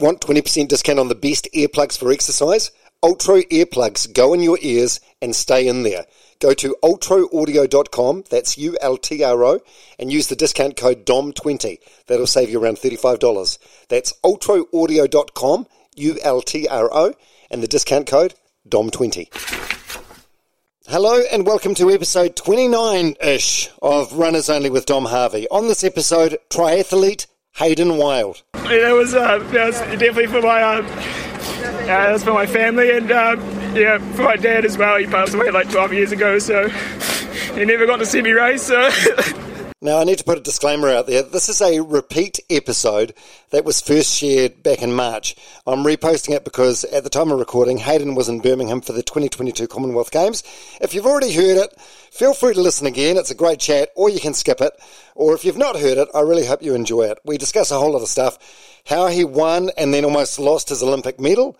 Want 20% discount on the best earplugs for exercise? Ultra earplugs go in your ears and stay in there. Go to ultraaudio.com, that's U-L-T-R-O, and use the discount code DOM20. That'll save you around $35. That's ultraaudio.com, U-L-T-R-O, and the discount code DOM20. Hello and welcome to episode 29-ish of Runners Only with Dom Harvey. On this episode, triathlete Hayden Wilde. It was, uh, that was definitely for my, um, uh, that was for my family and um, yeah, for my dad as well. He passed away like 12 years ago, so he never got to see me race. So. Now, I need to put a disclaimer out there. This is a repeat episode that was first shared back in March. I'm reposting it because at the time of recording, Hayden was in Birmingham for the 2022 Commonwealth Games. If you've already heard it, feel free to listen again. It's a great chat, or you can skip it. Or if you've not heard it, I really hope you enjoy it. We discuss a whole lot of stuff. How he won and then almost lost his Olympic medal,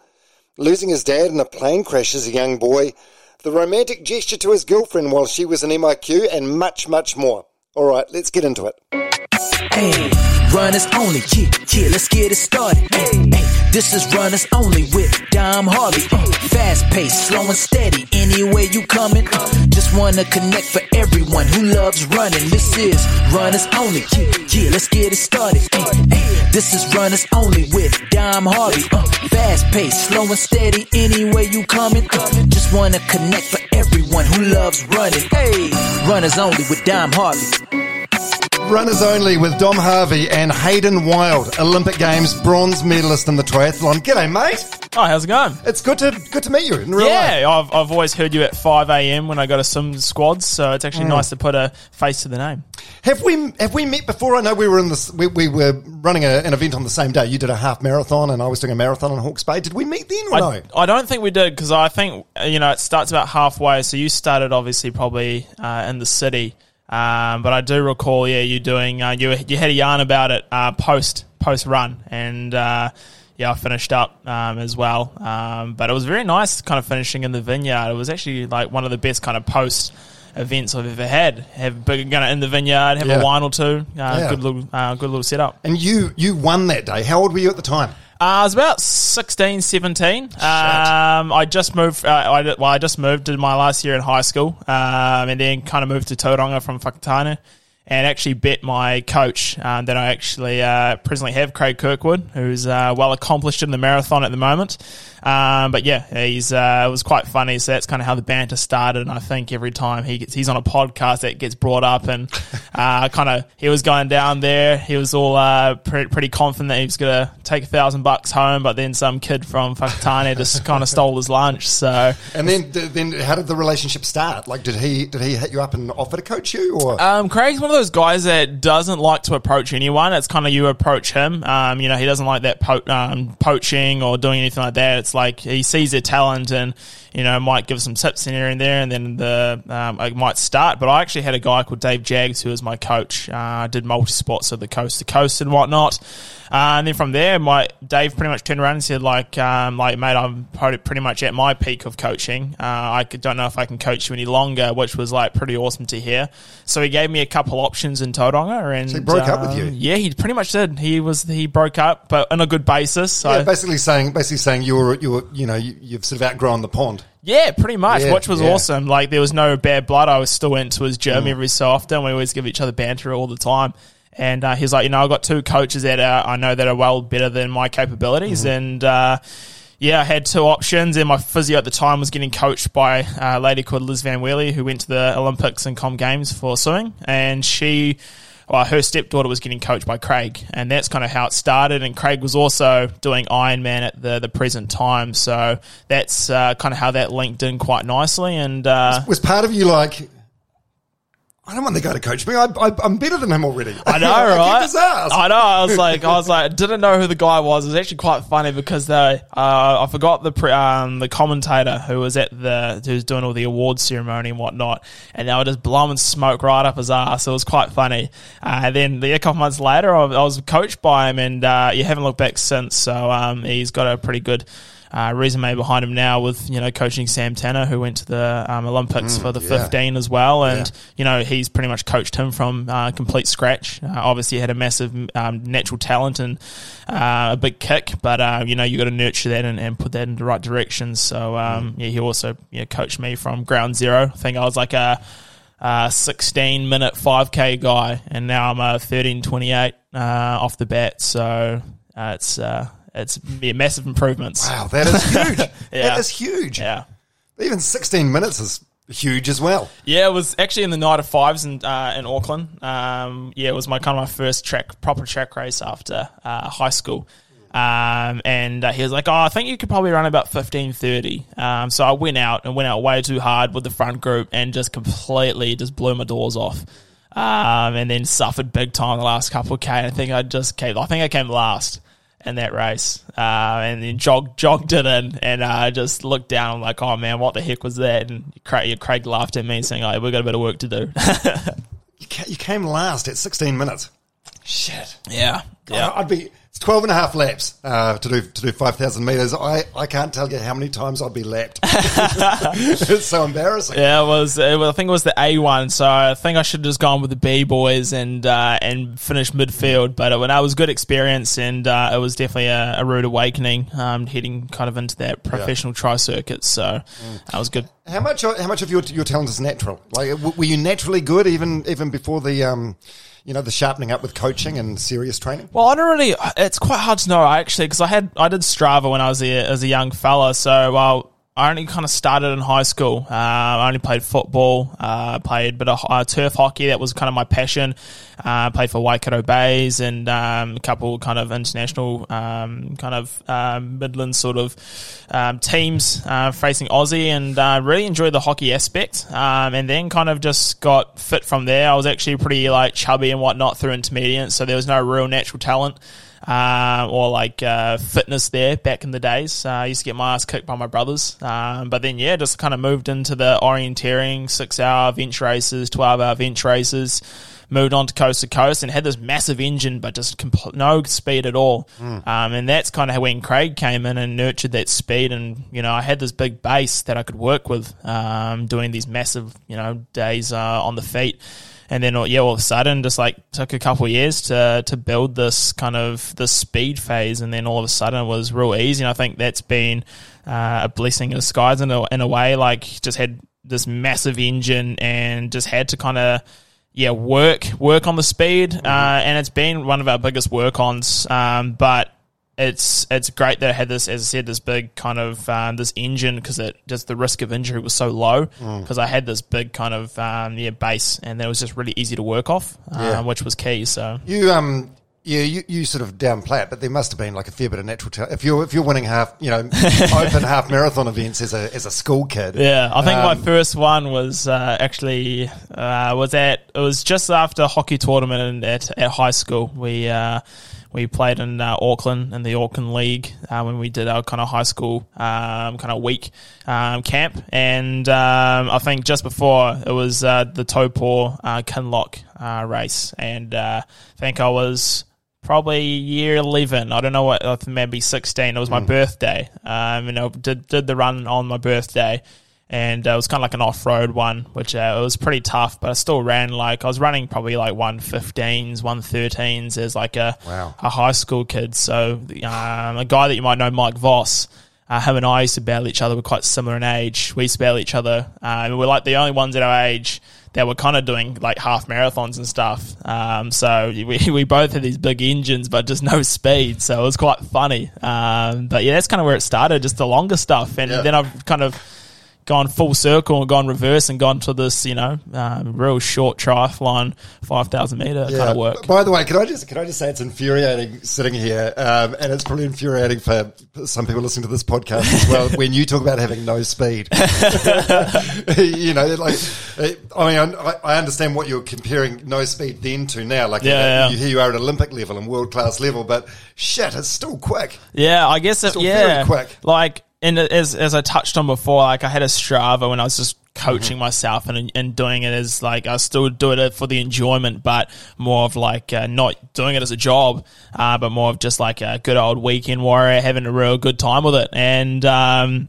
losing his dad in a plane crash as a young boy, the romantic gesture to his girlfriend while she was in MIQ, and much, much more. All right, let's get into it. Hey, runners only, yeah, yeah, let's get it started. Hey, hey, this is runners only with Dom Harvey. Uh, fast pace, slow and steady, anywhere you coming. Uh, just wanna connect for everyone who loves running. This is runners only, yeah, yeah, let's get it started. Hey, hey, this is runners only with Dom Harvey. Uh, fast pace, slow and steady, anywhere you coming. Uh, just wanna connect for everyone who loves running. Hey, runners only with Dime Harvey. Runners only with Dom Harvey and Hayden Wilde, Olympic Games bronze medalist in the triathlon. G'day, mate. Oh, how's it going? It's good to good to meet you in real life. Yeah, I've, I've always heard you at 5 a.m. when I go to some squads, so it's Mm. actually nice to put a face to the name. Have we have we met before? I know we were in this. We, we were running a, an event on the same day. You did a half marathon, and I was doing a marathon in Hawke's Bay. Did we meet then or I, no? I don't think we did because I think, you know, it starts about halfway, so you started obviously probably uh, in the city. Um, but I do recall, yeah, you doing, uh, you, you had a yarn about it uh, post post run, and uh, yeah, I finished up um, as well. Um, but it was very nice, kind of finishing in the vineyard. It was actually like one of the best kind of post events I've ever had. Have big kind in the vineyard, have Yeah. a wine or two. Uh, Yeah. Good little, uh, good little setup. And you you won that day. How old were you at the time? Uh, I was about 16, 17. Um, I just moved. Uh, I, well, I just moved. Did my last year in high school, um, and then kind of moved to Tauranga from Whakatane, and actually bet my coach um, that I actually uh, presently have, Craig Kirkwood, who's uh, well accomplished in the marathon at the moment. Um, but yeah, he's uh, it was quite funny. So that's kind of how the banter started. And I think every time he gets he's on a podcast that gets brought up, and uh, kind of he was going down there. He was all uh, pretty, pretty confident that he was going to take a thousand bucks home, but then some kid from Whakatane just kind of stole his lunch. So And then then how did the relationship start? Like, did he did he hit you up and offer to coach you, or Um, Craig's one of those guys that doesn't like to approach anyone. It's kind of you approach him. Um, you know, he doesn't like that po- um, poaching or doing anything like that. It's like he sees their talent and you know might give some tips in here and there, and then the um, might start. But I actually had a guy called Dave Jags who was my coach. Uh, did multi sports, so the coast to coast and whatnot. Uh, and then from there, my Dave pretty much turned around and said, like, um, like mate, I'm pretty pretty much at my peak of coaching. Uh, I could, don't know if I can coach you any longer, which was like pretty awesome to hear. So he gave me a couple options in Tauranga, and So he broke up with um, you? Yeah, he pretty much did. He was he broke up, but on a good basis. So yeah, basically saying basically saying you're you're you know you, you've sort of outgrown the pond. Yeah, pretty much, Yeah, which was yeah. awesome. Like there was no bad blood. I was still into his gym Mm. every so often. We always give each other banter all the time. And uh, he's like, you know, I've got two coaches that are, I know that are well better than my capabilities. Mm-hmm. And uh, yeah, I had two options. And my physio at the time was getting coached by a lady called Liz Van Welie, who went to the Olympics and Com Games for swimming. And she well, her stepdaughter was getting coached by Craig, and that's kind of how it started. And Craig was also doing Ironman at the the present time, so that's uh, kind of how that linked in quite nicely. And uh, Was part of you like, I don't want the guy to coach me. I, I, I'm better than him already. I know, I right? I know. I was like, I was like, didn't know who the guy was. It was actually quite funny because they, uh, I forgot the pre, um, the commentator who was at the who was doing all the awards ceremony and whatnot, and they were just blowing smoke right up his ass. It was quite funny. Uh, and then the, a couple months later, I, I was coached by him, and uh, you haven't looked back since. So um, he's got a pretty good uh, resume behind him now with you know coaching Sam Tanner, who went to the um, Olympics for the Mm, yeah. 15 as well, and Yeah. you know he's pretty much coached him from uh, complete scratch. Uh, obviously, he had a massive um, natural talent and uh, a big kick, but uh, you know you got to nurture that and, and put that in the right direction. So um, yeah, he also coached me from ground zero. I think I was like a. Uh, 16 minute 5k guy and now I'm a 1328 uh, off the bat so uh, it's uh, it's yeah, massive improvements Wow, that is huge. Yeah. That is huge. yeah Even 16 minutes is huge as well. Yeah, it was actually in the night of fives in uh, in Auckland. Um, yeah, it was my kind of my first track proper track race after uh, high school. Um, and uh, he was like, "Oh, I think you could probably run about fifteen thirty. Um, so I went out and went out way too hard with the front group and just completely just blew my doors off. Um, and then suffered big time the last couple of k. I think I just came. I think I came last in that race, uh, and then jogged jogged it in, and I uh, just looked down. I'm like, oh man, what the heck was that? And Craig, Craig laughed at me, saying, "Like, we've got a bit of work to do." You, you came last at 16 minutes. Shit. Yeah. Yeah. I'd be. It's 12 and a half laps uh, to do to do 5,000 meters. I, I can't tell you how many times I'd be lapped. it's so embarrassing. Yeah, it was, it was. I think it was the A one, so I think I should have just gone with the B boys and uh, and finished midfield. But it, when I was good experience, and uh, it was definitely a, a rude awakening, um, heading kind of into that professional tri circuit. So that was good. How much how much of your your talent is natural? Like, were you naturally good even even before the um, you know, the sharpening up with coaching and serious training? Well, I don't really. It's quite hard to know actually because I had I did Strava when I was a, as a young fella. So well, I only kind of started in high school. Uh, I only played football, uh, played a bit of uh, turf hockey. That was kind of my passion. Uh, played for Waikato Bays and um, a couple kind of international um, kind of um, Midland sort of um, teams uh, facing Aussie and uh, really enjoyed the hockey aspect. Um, and then kind of just got fit from there. I was actually pretty like chubby and whatnot through intermediate, so there was no real natural talent uh, or like uh, fitness there back in the days. Uh, I used to get my ass kicked by my brothers. Um, but then, yeah, just kind of moved into the orienteering, six hour bench races, 12 hour bench races. Moved on to coast to coast and had this massive engine, but just compl- no speed at all. Um, and that's kind of when Craig came in and nurtured that speed. And, you know, I had this big base that I could work with um, doing these massive, you know, days uh, on the feet and then yeah, all of a sudden, just like took a couple of years to to build this kind of the speed phase, and then all of a sudden it was real easy. And I think that's been uh, a blessing in disguise in a, in a way. Like just had this massive engine and just had to kind of yeah work work on the speed, uh, and it's been one of our biggest work ons. Um, but it's it's great that I had this, as I said, this big kind of um, this engine because it just the risk of injury was so low because I had this big kind of um, yeah base and then it was just really easy to work off, um, which was key. So You um yeah, you, you sort of downplay it, but there must have been like a fair bit of natural talent. If you're if you're winning half, you know, open half marathon events as a as a school kid, yeah, I think my Um, first one was uh, actually uh, was at it was just after a hockey tournament at at high school. We uh, we played in uh, Auckland in the Auckland League uh, when we did our kind of high school um, kind of week um, camp, and um, I think just before it was uh, the Taupo uh, Kinloch uh, race, and uh, I think I was probably year 11 i don't know what maybe 16 it was my birthday. Um you know did, did the run on my birthday and uh, it was kind of like an off-road one which uh, it was pretty tough but i still ran like i was running probably like 115s 113s as like a, Wow. a high school kid so um, a guy that you might know mike voss uh, him and I used to battle each other. We're quite similar in age. We used to battle each other. And we're like the only ones at our age that were kind of doing like half marathons and stuff. Um, so we, we both had these big engines, but just no speed. So it was quite funny. Um, but yeah, that's kind of where it started, just the longer stuff. And Yeah. then I've kind of, gone full circle and gone reverse and gone to this, you know, um, real short triathlon, five thousand meter kind of work. By the way, can I just can I just say it's infuriating sitting here, um, and it's probably infuriating for some people listening to this podcast as well. when you talk about having no speed, you know, like I mean, I, I, understand what you're comparing no speed then to now. Like, yeah, you, here you are at Olympic level and world class level, but shit, it's still quick. Yeah, I guess it, yeah, very quick. like and as as I touched on before, like I had a Strava when I was just coaching myself and and doing it as like I still do it for the enjoyment, but more of like uh, not doing it as a job, uh, but more of just like a good old weekend warrior, having a real good time with it, and um,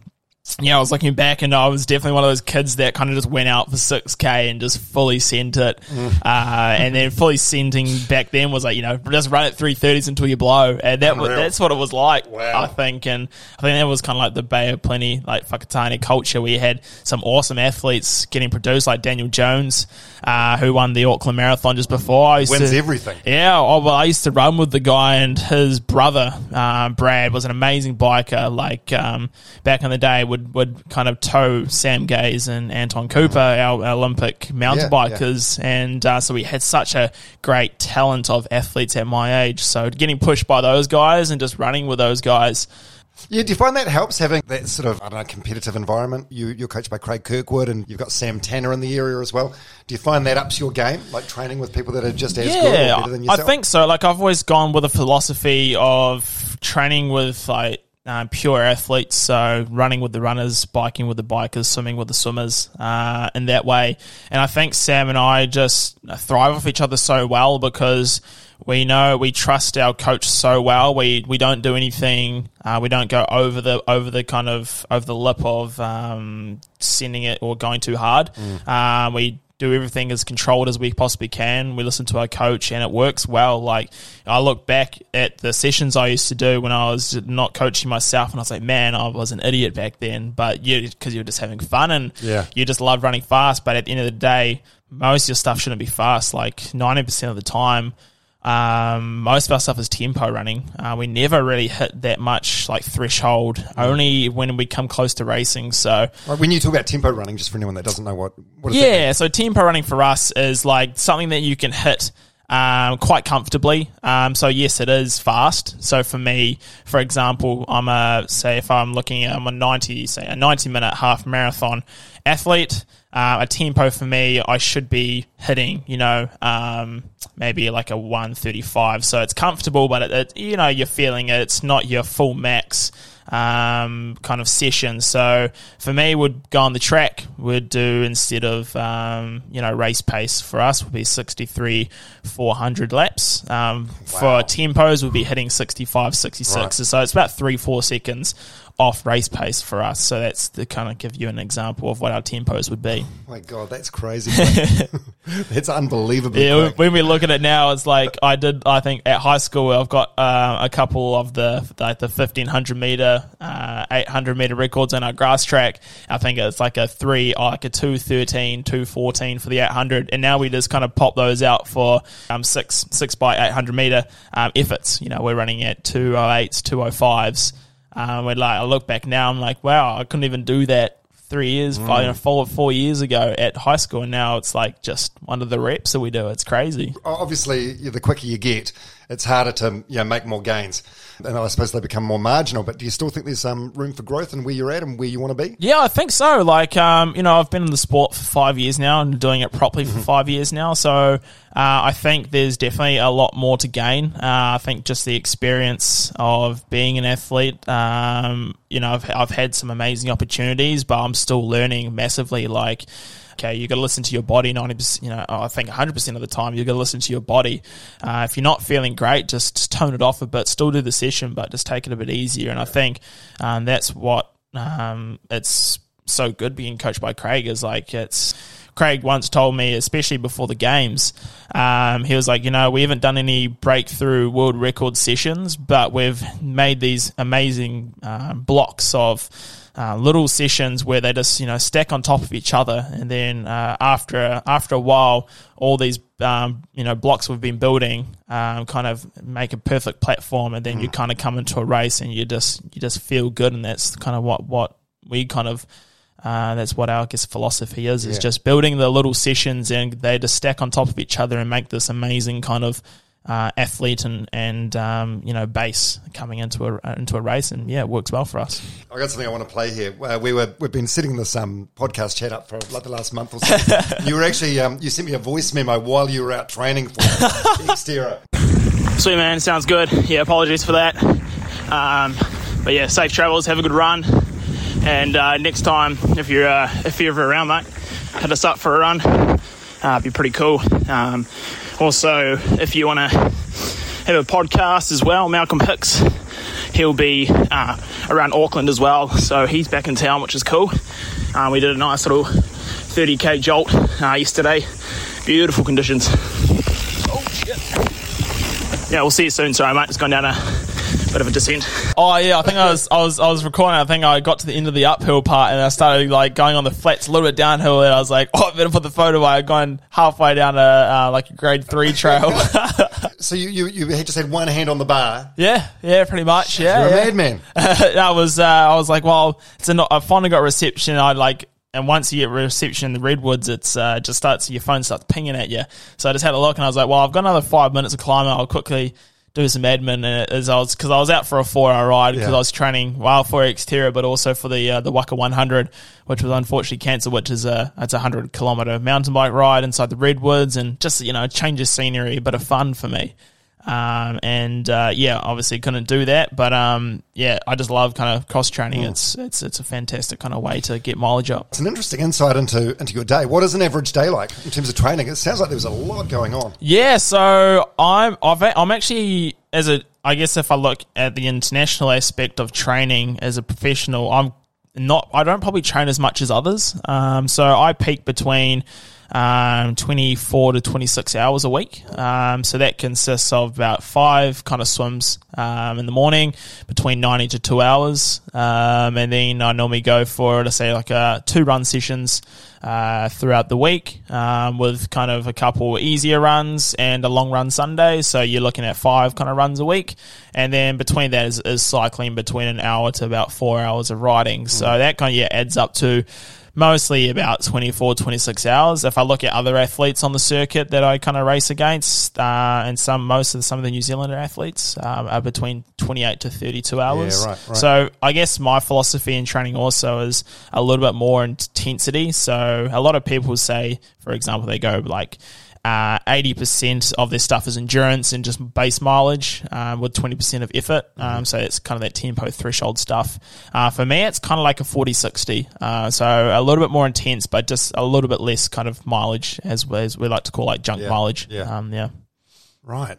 yeah, I was looking back and I was definitely one of those kids that kind of just went out for 6K and just fully sent it. Mm. Uh, and then fully sending back then was like, you know, just run at 330s until you blow. And that was, that's what it was like, Wow. I think. And I think that was kind of like the Bay of Plenty, like Whakatane culture where you had some awesome athletes getting produced, like Daniel Jones, uh, who won the Auckland Marathon just before. I used Wins to- everything. yeah, oh, well, I used to run with the guy, and his brother, uh, Brad, was an amazing biker. Like um, back in the day, would would kind of tow Sam Gaze and Anton Cooper, our, our Olympic mountain Yeah, bikers, and uh, so we had such a great talent of athletes at my age. So getting pushed by those guys and just running with those guys. Yeah, do you find that helps having that sort of I don't know competitive environment? You you're coached by Craig Kirkwood, and you've got Sam Tanner in the area as well. Do you find that ups your game, like training with people that are just as good or better than yourself? I think so. Like I've always gone with a philosophy of training with like um, pure athletes, so running with the runners, biking with the bikers, swimming with the swimmers, uh, in that way. And I think Sam and I just thrive off each other so well because we know we trust our coach so well. We we don't do anything. Uh, we don't go over the over the kind of over the lip of um, sending it or going too hard. Uh, we do everything as controlled as we possibly can. We listen to our coach, and it works well. Like I look back at the sessions I used to do when I was not coaching myself, and I was like, man, I was an idiot back then. But you, because you're just having fun and Yeah. you just love running fast. But at the end of the day, most of your stuff shouldn't be fast. Like ninety percent of the time. Um, most of our stuff is tempo running. Uh, we never really hit that much like threshold. Only when we come close to racing. So Like, when you talk about tempo running, just for anyone that doesn't know what what yeah, so tempo running for us is like something that you can hit um, quite comfortably. Um, so yes, it is fast. So for me, for example, I'm a say if I'm looking at I'm a 90 say a 90 minute half marathon athlete. Uh, a tempo for me, I should be hitting, you know, um, maybe like a 135. So it's comfortable, but it, it, you know, you're feeling it. It's not your full max um, kind of session. So for me, would go on the track. Would do instead of um, you know race pace for us would be 63 400 laps. Um, For tempos, would be hitting 65 66. Right. So it's about three four seconds off race pace for us. So that's to kind of give you an example of what our tempos would be. My God, that's crazy. that's unbelievable. Yeah, quick. when we look at it now, it's like I did. I think at high school, I've got uh, a couple of the like the fifteen hundred meter, uh, eight hundred meter records in our grass track. I think it's like a three, or like a two thirteen, two fourteen for the eight hundred, and now we just kind of pop those out for um, six six by eight hundred meter um, efforts. You know, we're running at two oh eights, two oh fives. Um, we're like, I look back now, I'm like, wow, I couldn't even do that three years, five, you know, four, four years ago at high school, and now it's like just one of the reps that we do. It's crazy. obviously the quicker you get, it's harder to you know make more gains, and I suppose they become more marginal. But do you still think there's some room for growth and where you're at and where you want to be? Yeah, I think so. Like, um, you know, I've been in the sport for five years now and doing it properly for five years now. So uh, I think there's definitely a lot more to gain. Uh, I think just the experience of being an athlete. Um, you know, I've, I've had some amazing opportunities, but I'm still learning massively. Like, okay, you got to listen to your body 90%, you know, I think 100% of the time, you've got to listen to your body. Uh, if you're not feeling great, just, just tone it off a bit, still do the session, but just take it a bit easier. And I think um, that's what um, it's so good being coached by Craig is like, it's, Craig once told me, especially before the games, um, he was like, you know, we haven't done any breakthrough world record sessions, but we've made these amazing uh, blocks of uh, little sessions where they just you know stack on top of each other, and then uh, after after a while, all these um, you know blocks we've been building um, kind of make a perfect platform, and then you kind of come into a race and you just you just feel good, and that's kind of what what we kind of Uh, that's what our I guess philosophy is: is Yeah. just building the little sessions and they just stack on top of each other and make this amazing kind of uh, athlete and and um, you know base coming into a into a race. And yeah, it works well for us. I got something I want to play here. Uh, we were we've been sitting this um, podcast chat up for like the last month or so. you were actually um, you sent me a voice memo while you were out training for Xterra. Sweet man, sounds good. Yeah, apologies for that. Um, but yeah, safe travels. Have a good run. And uh, next time, if you're uh, if you're ever around, mate, hit us up for a run. Uh, be pretty cool. Um, also, if you want to have a podcast as well, Malcolm Hicks, he'll be uh, around Auckland as well. So he's back in town, which is cool. Uh, we did a nice little 30k jolt uh, yesterday. Beautiful conditions. Oh shit! Yeah, we'll see you soon. Sorry, mate. Just gone down a bit of a descent. Oh yeah, I think I was I was I was recording. I think I got to the end of the uphill part and I started like going on the flats a little bit downhill, and I was like, oh, I better put the photo away. I'd gone halfway down a uh, like a grade three trail. So you, you you just had one hand on the bar. yeah, yeah, pretty much. Yeah, You're a madman. I was uh, I was like, well, it's a not, I finally got reception. I like, and once you get reception in the redwoods, it's uh, just starts your phone starts pinging at you. So I just had a look, and I was like, well, I've got another five minutes of climbing. I'll quickly do some admin as I was because I was out for a four hour ride because Yeah. I was training well for Xterra, but also for the uh, the Whaka 100, which was unfortunately cancelled. Which is a it's a hundred kilometer mountain bike ride inside the redwoods and just you know change of scenery, a bit of fun for me. Um, and uh, yeah, obviously couldn't do that, but um, yeah, I just love kind of cross training. It's it's it's a fantastic kind of way to get mileage up. It's an interesting insight into into your day. What is an average day like in terms of training? It sounds like there was a lot going on. Yeah, so I'm I've, I'm actually as a I guess if I look at the international aspect of training as a professional, I'm not I don't probably train as much as others. Um, so I peak between um, 24 to 26 hours a week. Um, so that consists of about five kind of swims um, in the morning, between 90 to two hours, um, and then I normally go for let's say like uh, two run sessions uh, throughout the week um, with kind of a couple easier runs and a long run Sunday. So you're looking at five kind of runs a week. And then between that is, is cycling between an hour to about four hours of riding. So that kind of yeah, adds up to mostly about 24, 26 hours. If I look at other athletes on the circuit that I kind of race against, uh, and some, most of the, some of the New Zealander athletes um, are between 28 to 32 hours. right, right. So I guess my philosophy in training also is a little bit more intensity. So a lot of people say, for example, they go like uh, 80% of their stuff is endurance and just base mileage um, with 20% of effort. Um, so it's kind of that tempo threshold stuff. Uh, for me, it's kind of like a 40 60. Uh, so a little bit more intense, but just a little bit less kind of mileage, as, as we like to call like junk Yeah, mileage. yeah. Um, yeah. Right.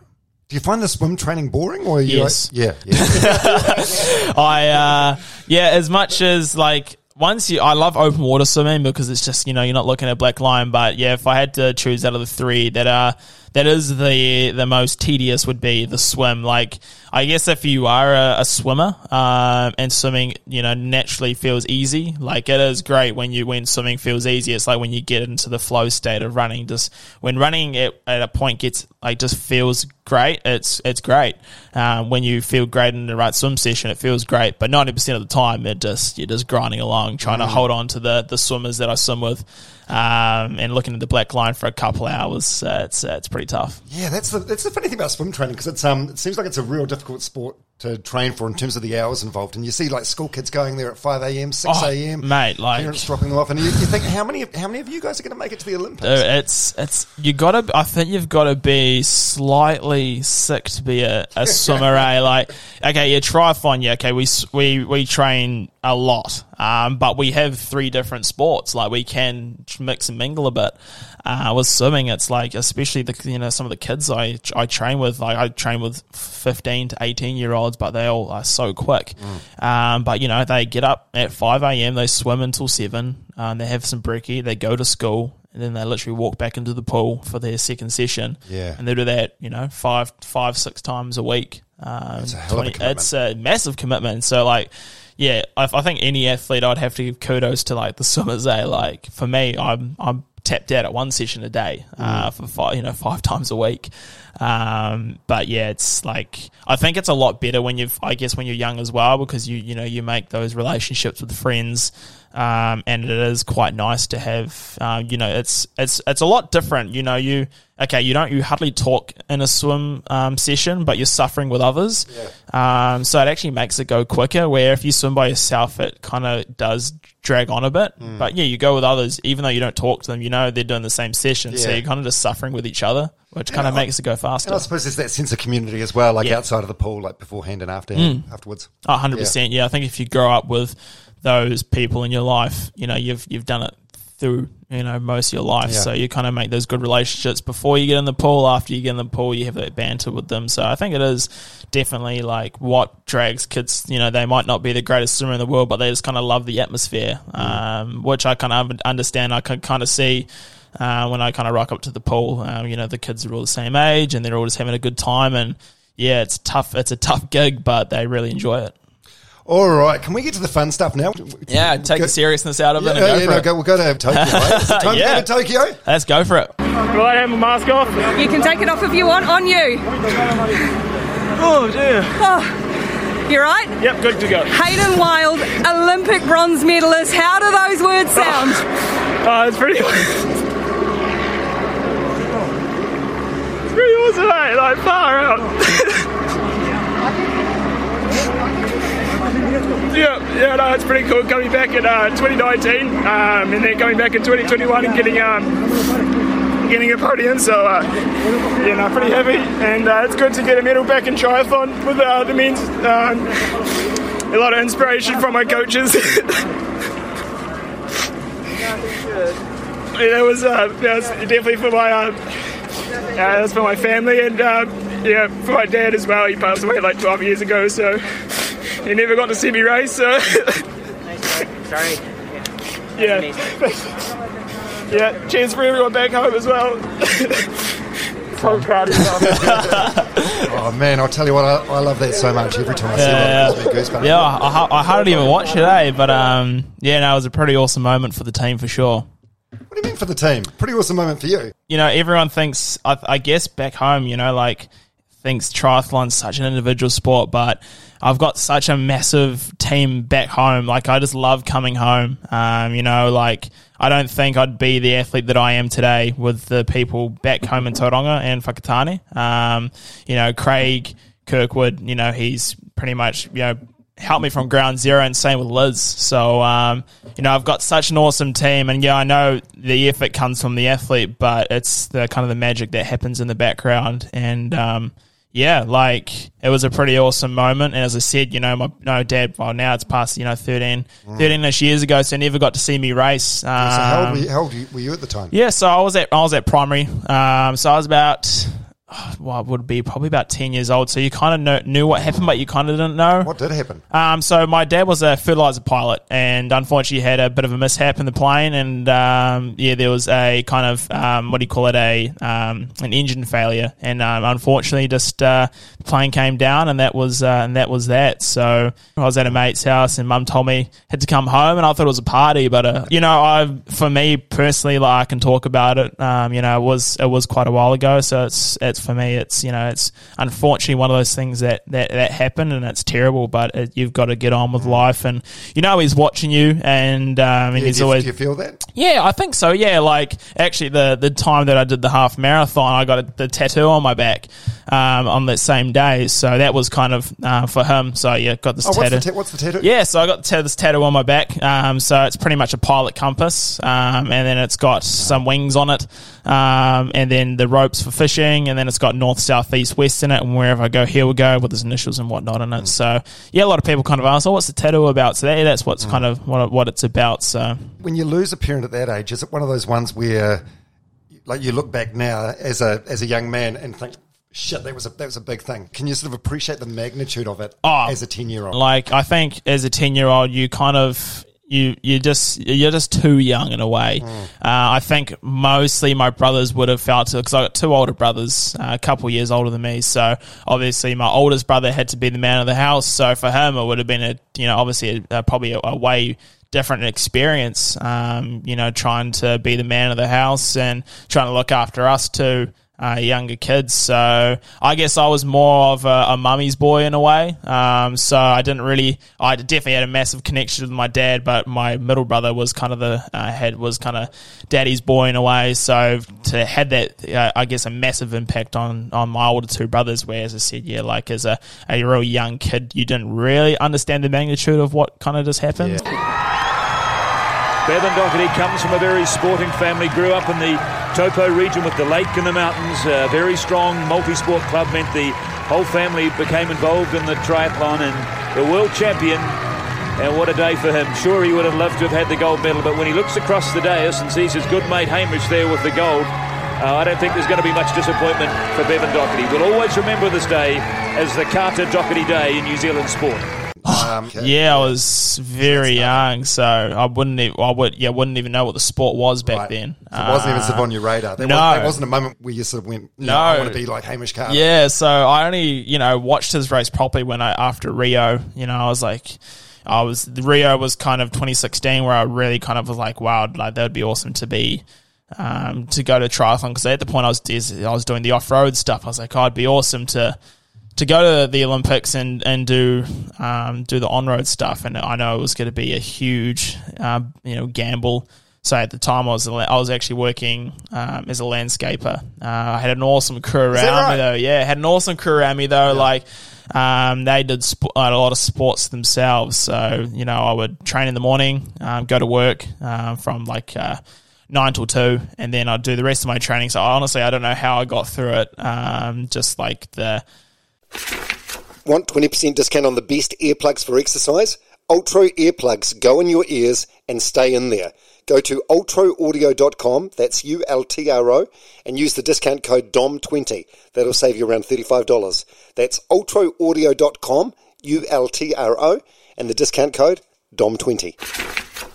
Do you find the swim training boring, or are you Yes. like, yeah, yeah. I uh yeah, as much as like once you I love open water swimming because it's just, you know, you're not looking at black line, but yeah, if I had to choose out of the three that are that is the the most tedious would be the swim. Like I guess if you are a, a swimmer, um, and swimming, you know, naturally feels easy. Like it is great when you when swimming feels easy. It's like when you get into the flow state of running. Just when running at, at a point gets like just feels great. It's it's great. Um, when you feel great in the right swim session, it feels great. But ninety percent of the time, it just you're just grinding along, trying to hold on to the the swimmers that I swim with, um, and looking at the black line for a couple hours. Uh, it's uh, it's pretty tough. Yeah, that's the that's the funny thing about swim training because it's um it seems like it's a real difficult sport to train for in terms of the hours involved, and you see like school kids going there at five a.m., six Oh, a.m. mate, like- parents dropping them off, and you, you think how many how many of you guys are going to make it to the Olympics? It's it's you gotta. I think you've got to be slightly sick to be a, a swimmer. eh? Like, okay, yeah, triathlon. Yeah, okay, we we we train a lot, um, but we have three different sports. Like, we can mix and mingle a bit. Uh, with swimming, it's like especially the you know some of the kids I I train with. Like, I train with fifteen to eighteen year olds, but they all are so quick. Um, but you know, they get up at five a.m. They swim until seven. Um, they have some brekkie. They go to school and then they literally walk back into the pool for their second session. Yeah. and they do that, you know, five, five, six times a week. Um, It's a hell of a commitment. It's a massive commitment. So, like, yeah, I, I think any athlete, I'd have to give kudos to like the swimmers. Eh? Like for me, I'm I'm tapped out at one session a day uh, Mm. for five, you know, five times a week. Um, but yeah, it's like I think it's a lot better when you've, I guess, when you're young as well, because you you know you make those relationships with friends. Um, and it is quite nice to have, uh, you know, it's it's it's a lot different. You know, you okay, you don't you hardly talk in a swim um, session, but you're suffering with others. Um, so it actually makes it go quicker. Where if you swim by yourself, it kind of does drag on a bit. Mm. But yeah, you go with others, even though you don't talk to them, you know they're doing the same session, so you're kind of just suffering with each other, which kind of makes it go faster. And I suppose there's that sense of community as well, like Yeah. outside of the pool, like beforehand and after Mm. afterwards. A hundred percent. Yeah, I think if you grow up with those people in your life, you know, you've you've done it through you know most of your life, Yeah. so you kind of make those good relationships before you get in the pool. After you get in the pool, you have that banter with them. So I think it is definitely like what drags kids. You know, they might not be the greatest swimmer in the world, but they just kind of love the atmosphere, um, which I kind of understand. I can kind of see. Uh, when I kind of rock up to the pool, um, you know, the kids are all the same age and they're all just having a good time. And yeah, it's tough. It's a tough gig, but they really enjoy it. All right, can we get to the fun stuff now? Yeah, take Go- the seriousness out of Yeah, it and go yeah, for no, it. go, we'll go to have Tokyo. Right? Time Yeah. to go to Tokyo? Let's go for it. Will I have my mask off? You can take it off if you want on you. Oh, dear. Oh, you right? Yep, good to go. Hayden Wilde, Olympic bronze medalist. How do those words oh. sound? Oh, it's pretty. it's pretty awesome, mate. Like far out. Yeah, yeah, no, it's pretty cool. Coming back in uh, 2019, um, and then coming back in 2021 and getting um, getting a podium. So, uh, yeah, no, pretty happy, and uh, it's good to get a medal back in triathlon with uh, the men's. Um, a lot of inspiration from my coaches. Yeah, that was uh, that was definitely for my uh, uh, that's for my family and uh, yeah for my dad as well. He passed away like 12 years ago, so he never got to see me race. So Sorry. yeah, yeah. Cheers for everyone back home as well. so proud of you. Oh man, I'll tell you what, I, I love that so much. Every time I see Yeah, it, it gives me goosebumps. yeah, I, I, I hardly even watched today, but um, yeah, no, it was a pretty awesome moment for the team for sure. What do you mean for the team? Pretty awesome moment for you. You know, everyone thinks, I, I guess back home, you know, like thinks triathlon's such an individual sport, but I've got such a massive team back home. Like I just love coming home. Um, you know, like I don't think I'd be the athlete that I am today with the people back home in Tauranga and Whakatane. Um, you know, Craig Kirkwood, you know, he's pretty much, you know, helped me from ground zero and same with Liz. So, um, you know, I've got such an awesome team and yeah, I know the effort comes from the athlete, but it's the kind of the magic that happens in the background. And, um, yeah, like it was a pretty awesome moment. And as I said, you know, my no dad, well, now it's past, you know, 13, 13 ish years ago. So never got to see me race. Um, So how old, were you, how old were you at the time? yeah, so I was at I was at primary. Um, so I was about what would be probably about ten years old. So you kind of know, knew what happened, but you kind of didn't know. What did happen? Um, so my dad was a fertilizer pilot, and unfortunately had a bit of a mishap in the plane, and um, yeah, there was a kind of um, what do you call it a um, an engine failure, and um, unfortunately, just uh, the plane came down, and that was uh, and that was that. So I was at a mate's house, and mum told me had to come home, and I thought it was a party, but uh, you know, I for me personally, like I can talk about it. Um, you know, it was it was quite a while ago, so it's it's for me, it's you know, it's unfortunately one of those things that that that happened, and it's terrible, but it, you've got to get on with life, and you know, he's watching you, and um, and Yeah, he's do, always do you feel that? yeah, I think so. Yeah, like actually, the the time that I did the half marathon, I got a, the tattoo on my back um, on that same day. So that was kind of uh, for him. So yeah, got this Oh, what's tattoo. the, ta- what's the tattoo? Yeah, so I got ta- this tattoo on my back. Um, so it's pretty much a pilot compass, um, and then it's got some wings on it, um, and then the ropes for fishing, and then it's got north, south, east, west in it, and wherever I go, here we go with his initials and whatnot in it. So yeah, a lot of people kind of ask, "Oh, what's the tattoo about?" So that, that's what's kind of what, what it's about. So When you lose a parent at that age, is it one of those ones where, like, you look back now as a as a young man and think, "Shit, that was a that was a big thing." Can you sort of appreciate the magnitude of it Oh, as a ten year old? Like I think as a ten year old, you kind of you you just you're just too young in a way. Uh, I think mostly my brothers would have felt it because I got two older brothers, uh, a couple years older than me. So obviously my oldest brother had to be the man of the house. So for him, it would have been a you know obviously a, probably a, a way different experience. Um, you know, trying to be the man of the house and trying to look after us too. Uh, younger kids. So I guess I was more of a, a mummy's boy in a way. Um, so I didn't really, I definitely had a massive connection with my dad, but my middle brother was kind of the uh, head was kind of daddy's boy in a way. So to had that, uh, I guess, a massive impact on on my older two brothers. Where, as I said, yeah, like as a a real young kid, you didn't really understand the magnitude of what kind of just happened. Bevan Doherty comes from a very sporting family, grew up in the Taupo region with the lake and the mountains. A very strong multi-sport club meant the whole family became involved in the triathlon and the world champion. And what a day for him. Sure, he would have loved to have had the gold medal, but when he looks across the dais and sees his good mate Hamish there with the gold, uh, I don't think there's going to be much disappointment for Bevan Docherty. We'll always remember this day as the Carter Doherty Day in New Zealand sport. Um, Yeah, I was very young, so I wouldn't. Even, I would. Yeah, wouldn't even know what the sport was back Right. then. So it wasn't even Uh, sort of on your radar. There, no. was, there wasn't a moment where you sort of went, no, No. I want to be like Hamish Carter. Yeah, so I only you know watched his race properly when I after Rio. You know, I was like, I was Rio was kind of 2016 where I really kind of was like, wow, like that would be awesome to be. Um, to go to triathlon because at the point I was I was doing the off road stuff. I was like, oh, it'd be awesome to to go to the Olympics and and do um, do the on road stuff. And I know it was going to be a huge um, you know gamble. So at the time, I was I was actually working um, as a landscaper. Uh, I had an awesome crew around right? me though. Yeah, had an awesome crew around me though. Like um, they did sp- a lot of sports themselves. So you know, I would train in the morning, um, go to work um, from like. Uh, nine till two, and then I'd do the rest of my training. So honestly, I don't know how I got through it. Um, just like the Want 20% discount on the best earplugs for exercise? Ultra earplugs go in your ears and stay in there. Go to ultraaudio.com, that's U-L-T-R-O, and use the discount code DOM20. That'll save you around $35. That's ultraaudio.com, U-L-T-R-O, and the discount code DOM20.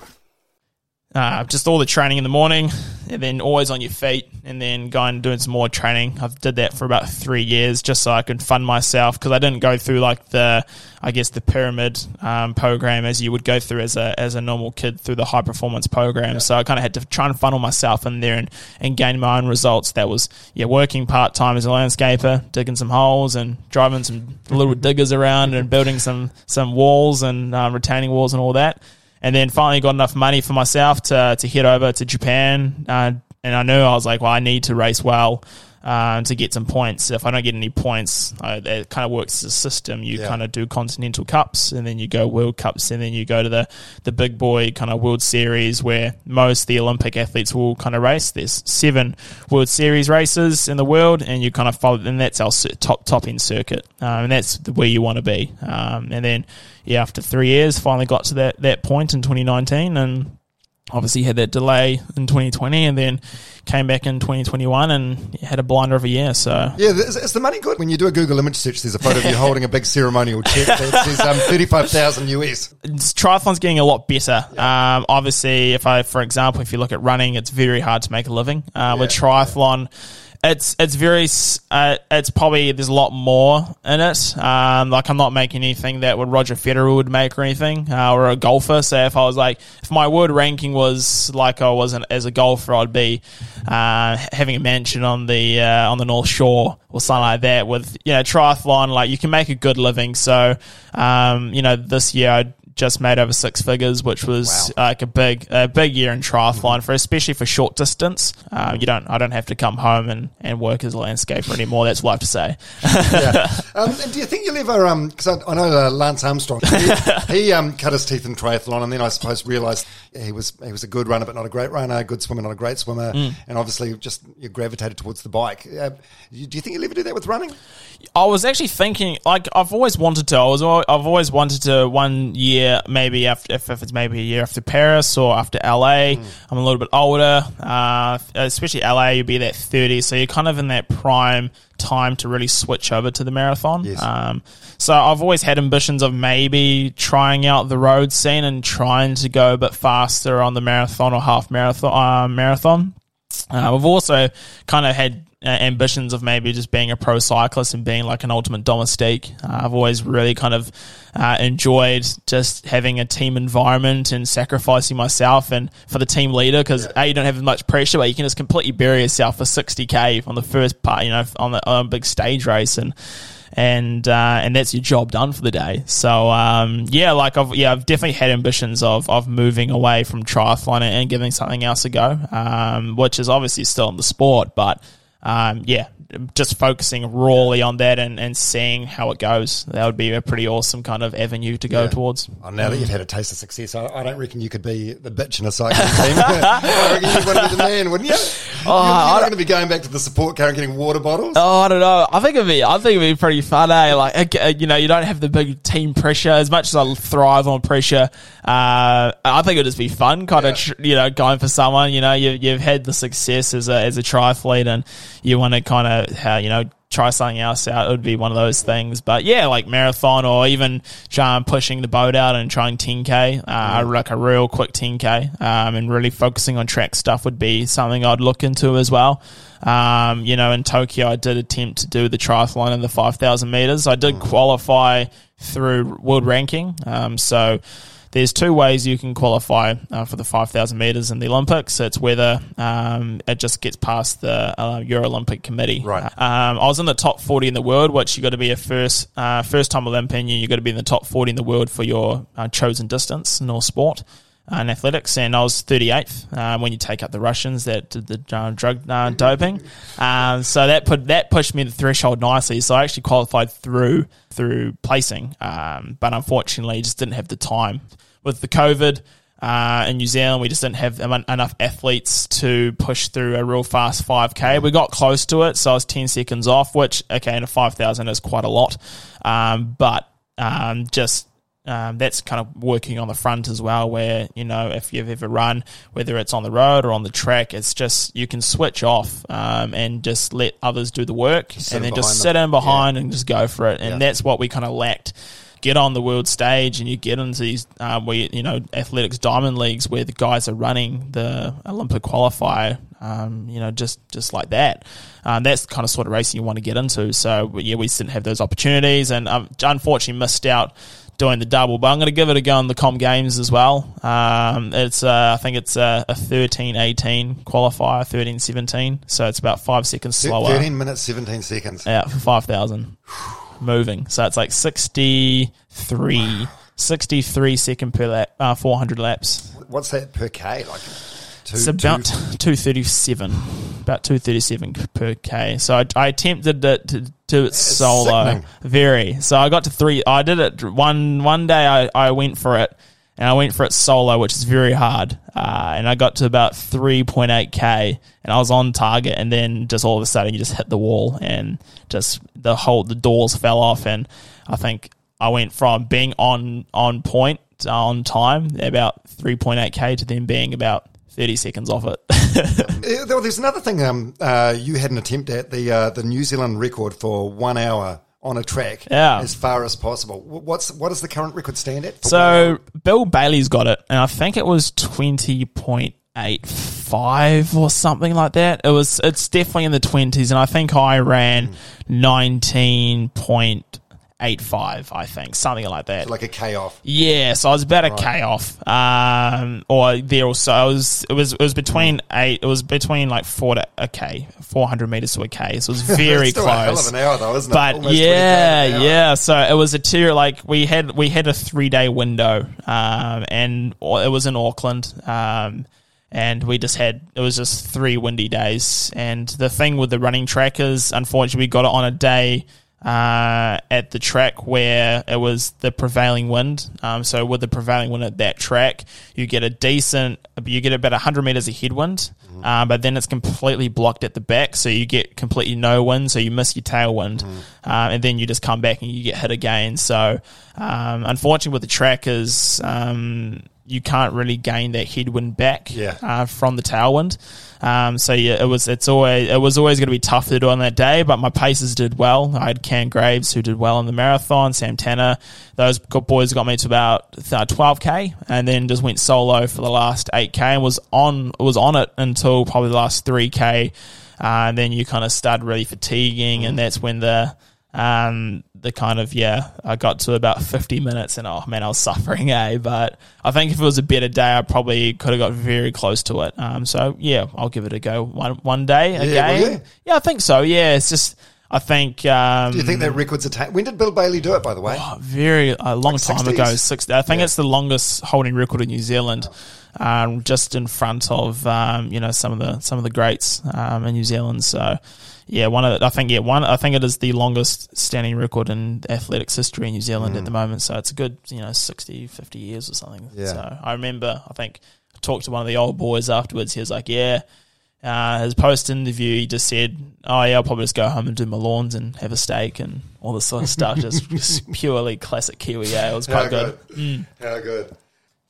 Uh, just all the training in the morning, and then always on your feet, and then going and doing some more training. I've did that for about three years just so I could fund myself because I didn't go through like the, I guess the pyramid um, program as you would go through as a as a normal kid through the high performance program. So I kind of had to try and funnel myself in there and, and gain my own results. That was yeah, working part time as a landscaper, digging some holes and driving some little diggers around and building some some walls and um, retaining walls and all that and then finally got enough money for myself to to head over to Japan. Uh, and I knew I was like, well, I need to race well um, to get some points. If I don't get any points, uh, it kind of works as a system. You Yeah. kind of do continental cups, and then you go world cups, and then you go to the the big boy kind of world series where most the Olympic athletes will kind of race. There's seven World Series races in the world, and you kind of follow, and that's our top top end circuit, um, and that's the- where you want to be. Um, and then yeah, after three years, finally got to that that point in 2019, and obviously had that delay in 2020, and then came back in 2021 and had a blinder of a year. So Yeah, is, is the money good? When you do a Google image search, there's a photo of you holding a big ceremonial check that says um, 35,000 US. triathlon's getting a lot better. Um, obviously, if I, for example, if you look at running, it's very hard to make a living. Uh, With Yeah. It's it's very uh, it's probably there's a lot more in it. Um, like I'm not making anything that would Roger Federer would make or anything, uh, or a golfer. So if I was like, if my world ranking was like I wasn't as a golfer, I'd be uh, having a mansion on the uh, on the North Shore or something like that. With you know triathlon, like you can make a good living. So um, you know this year I just made over six figures, which was like a big a big year in triathlon for especially for short distance. Uh, you don't I don't have to come home and, and work as a landscaper anymore. That's what I have to say. yeah. Um, and do you think you'll ever? Because I, I know uh, Lance Armstrong, he, he um, cut his teeth in triathlon, and then I suppose realised he was he was a good runner, but not a great runner, a good swimmer, not a great swimmer, Mm. and obviously just you gravitated towards the bike. Uh, do you think you'll ever do that with running? I was actually thinking, like, I've always wanted to. I was, I've always wanted to. One year, maybe after, if, if it's maybe a year after Paris or after LA, Hmm. I'm a little bit older. Uh, especially LA, you'd be that thirty, so you're kind of in that prime time to really switch over to the marathon. Yes. Um, so I've always had ambitions of maybe trying out the road scene and trying to go a bit faster on the marathon or half marathon. Uh, marathon. Uh, we've also kind of had uh, ambitions of maybe just being a pro cyclist and being like an ultimate domestique. Uh, I've always really kind of uh, enjoyed just having a team environment and sacrificing myself and for the team leader because a you don't have as much pressure, but you can just completely bury yourself for sixty k on the first part, you know, on the on a big stage race and and uh, and that's your job done for the day. So um, yeah, like I've yeah I've definitely had ambitions of of moving away from triathlon and giving something else a go, um, which is obviously still in the sport, but um, yeah, just focusing rawly on that and, and seeing how it goes. That would be a pretty awesome kind of avenue to go Yeah. towards. Oh, now that you've had a taste of success, I, I don't reckon you could be the bitch in a cycling team. I reckon you'd want to be the man, wouldn't you? you're I you're not going to be going back to the support car and getting water bottles. Oh, I don't know. I think it'd be. I think it'd be pretty fun. Eh? Like, uh, you know, you don't have the big team pressure as much as I thrive on pressure. Uh, I think it'd just be fun, kind of, tr- you know, going for someone. You know, you, you've had the success as a as a triathlete, and you want to kind of, uh, you know. Try something else out. It would be one of those things, but yeah, like marathon or even trying pushing the boat out and trying 10k, uh, like a real quick 10k, um, and really focusing on track stuff would be something I'd look into as well. Um, you know, in Tokyo, I did attempt to do the triathlon and the 5,000 meters. I did qualify through world ranking. Um, so there's two ways you can qualify uh, for the 5,000 meters in the Olympics. It's whether um, it just gets past the uh, Euro Olympic Committee. Right. Um, I was in the top 40 in the world, which you got to be a first uh, first time Olympian. You got to be in the top 40 in the world for your uh, chosen distance in all sport uh, in athletics, and I was 38th um, when you take out the Russians that did the uh, drug uh, doping. Um, so that put that pushed me to the threshold nicely. So I actually qualified through through placing, um, but unfortunately just didn't have the time with the COVID. Uh, in New Zealand, we just didn't have enough athletes to push through a real fast 5K. We got close to it, so I was 10 seconds off, which, okay, in a 5,000 is quite a lot. Um, but um, just um, that's kind of working on the front as well, where, you know, if you've ever run, whether it's on the road or on the track, it's just you can switch off um, and just let others do the work and then just sit them. in behind and just go for it. And Yeah. that's what we kind of lacked. Get on the world stage and you get into these, uh, we, you know, athletics diamond leagues where the guys are running the Olympic qualifier, um, you know, just just like that. Um, that's the kind of sort of racing you want to get into. So yeah, we just didn't have those opportunities, and um, unfortunately missed out doing the double. But I'm going to give it a go in the Com Games as well. Um, it's uh, I think it's a, a 13-18 qualifier, 13-17, so it's about five seconds slower. 13 minutes, 17 seconds. Yeah, for 5,000 moving. So it's like 63, 63 second per lap, uh, 400 laps. What's that per K? Like two, It's about 237, about 237 per K. So I, I attempted it to do it solo. sickening. Very. So I got to three. I did it one, one day I, I went for it and I went for it solo, which is very hard. Uh, and I got to about 3.8k and I was on target. And then just all of a sudden you just hit the wall and just the whole, the doors fell off. And I think I went from being on, on point, uh, on time, about 3.8k to then being about 30 seconds off it. Uh, there- There's another thing um, uh, you had an attempt at the uh, the New Zealand record for one hour on a track Yeah. as far as possible. What's what does the current record stand at? So? Bill Baillie's got it, and I think it was twenty point eight five or something like that. It was. It's definitely in the twenties, and I think I ran nineteen point eight five. I think something like that. like a K off. Yeah, so I was about a K off, um, or there or so. I was it was it was between eight. It was between like four to a K, four hundred meters to a K. So it was very close. a hell of an hour though, isn't it? But Almost 20K yeah, yeah. So it was a tier like we had we had a three day window, um, and it was in Auckland. Um, and we just had it was just three windy days. And the thing with the running track is, unfortunately, we got it on a day uh, at the track where it was the prevailing wind. Um, so with the prevailing wind at that track, you get a decent, you get about hundred meters of headwind, uh, but then it's completely blocked at the back, so you get completely no wind, so you miss your tailwind, uh, and then you just come back and you get hit again. So um, unfortunately, with the track is. Um, you can't really gain that headwind back Yeah. uh, from the tailwind. Um, so yeah, it was it's always it was always going to be tough to do on that day. But my paces did well. I had Cam Graves who did well in the marathon. Sam Tanner, those boys got me to about twelve k, and then just went solo for the last eight k and was on was on it until probably the last three k. Uh, and then you kind of start really fatiguing, and that's when the um, the kind of yeah, I got to about fifty minutes, and oh man, I was suffering, eh? But I think if it was a better day, I probably could have got very close to it. Um, so yeah, I'll give it a go one one day Yeah, again. will you? Yeah, I think so. Yeah, it's just I think. Um, Do you think that record's attained? When did Bill Baillie do it, by the way? Oh, very a long Like time 60s? ago. Six, I think Yeah. it's the longest holding record in New Zealand, um, just in front of um, you know some of the some of the greats um, in New Zealand. So yeah, one of the, I think yeah one I think it is the longest standing record in athletics history in New Zealand at the moment. So it's a good you know 60, 50 years or something. Mm. Yeah. So I remember I think I talked to one of the old boys afterwards. He was like, yeah. Uh, his post interview, he just said, "Oh yeah, I'll probably just go home and do my lawns and have a steak and all this sort of stuff." just, just purely classic Kiwi. Yeah, it was How quite good. Mm. How good.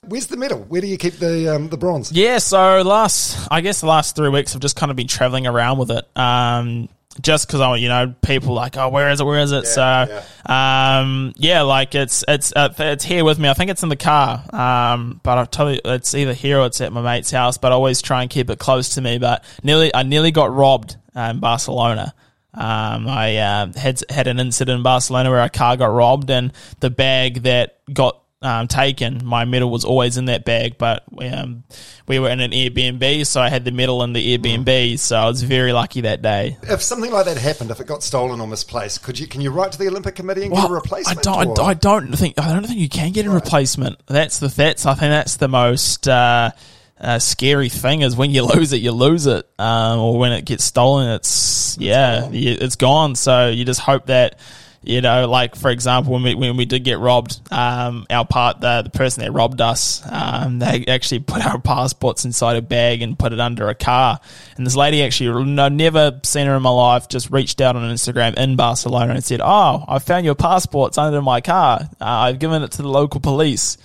Where's the medal? Where do you keep the um, the bronze? Yeah, so last, I guess the last three weeks I've just kind of been traveling around with it. Um, just because I, you know, people like, oh, where is it? Where is it? so, um, yeah, like it's it's uh, it's here with me. I think it's in the car. Um, but I'll tell you, it's either here or it's at my mate's house. But I always try and keep it close to me. But nearly, I nearly got robbed uh, in Barcelona. Um, I uh, had had an incident in Barcelona where a car got robbed, and the bag that got um, taken, my medal was always in that bag. But um, we were in an Airbnb, so I had the medal in the Airbnb. So I was very lucky that day. If something like that happened, if it got stolen or misplaced, could you can you write to the Olympic Committee and get a Well, I don't. I, I don't think. I don't think you can get a replacement. That's the. That's. I think that's the most uh, uh, scary thing is when you lose it, you lose it, um, or when it gets stolen, it's yeah, you- it's gone. So you just hope that. You know, like for example, when we when we did get robbed, um, our part the the person that robbed us, um, they actually put our passports inside a bag and put it under a car. And this lady actually, no, never seen her in my life, just reached out on Instagram in Barcelona and said, "Oh, I found your passports under my car. Uh, I've given it to the local police."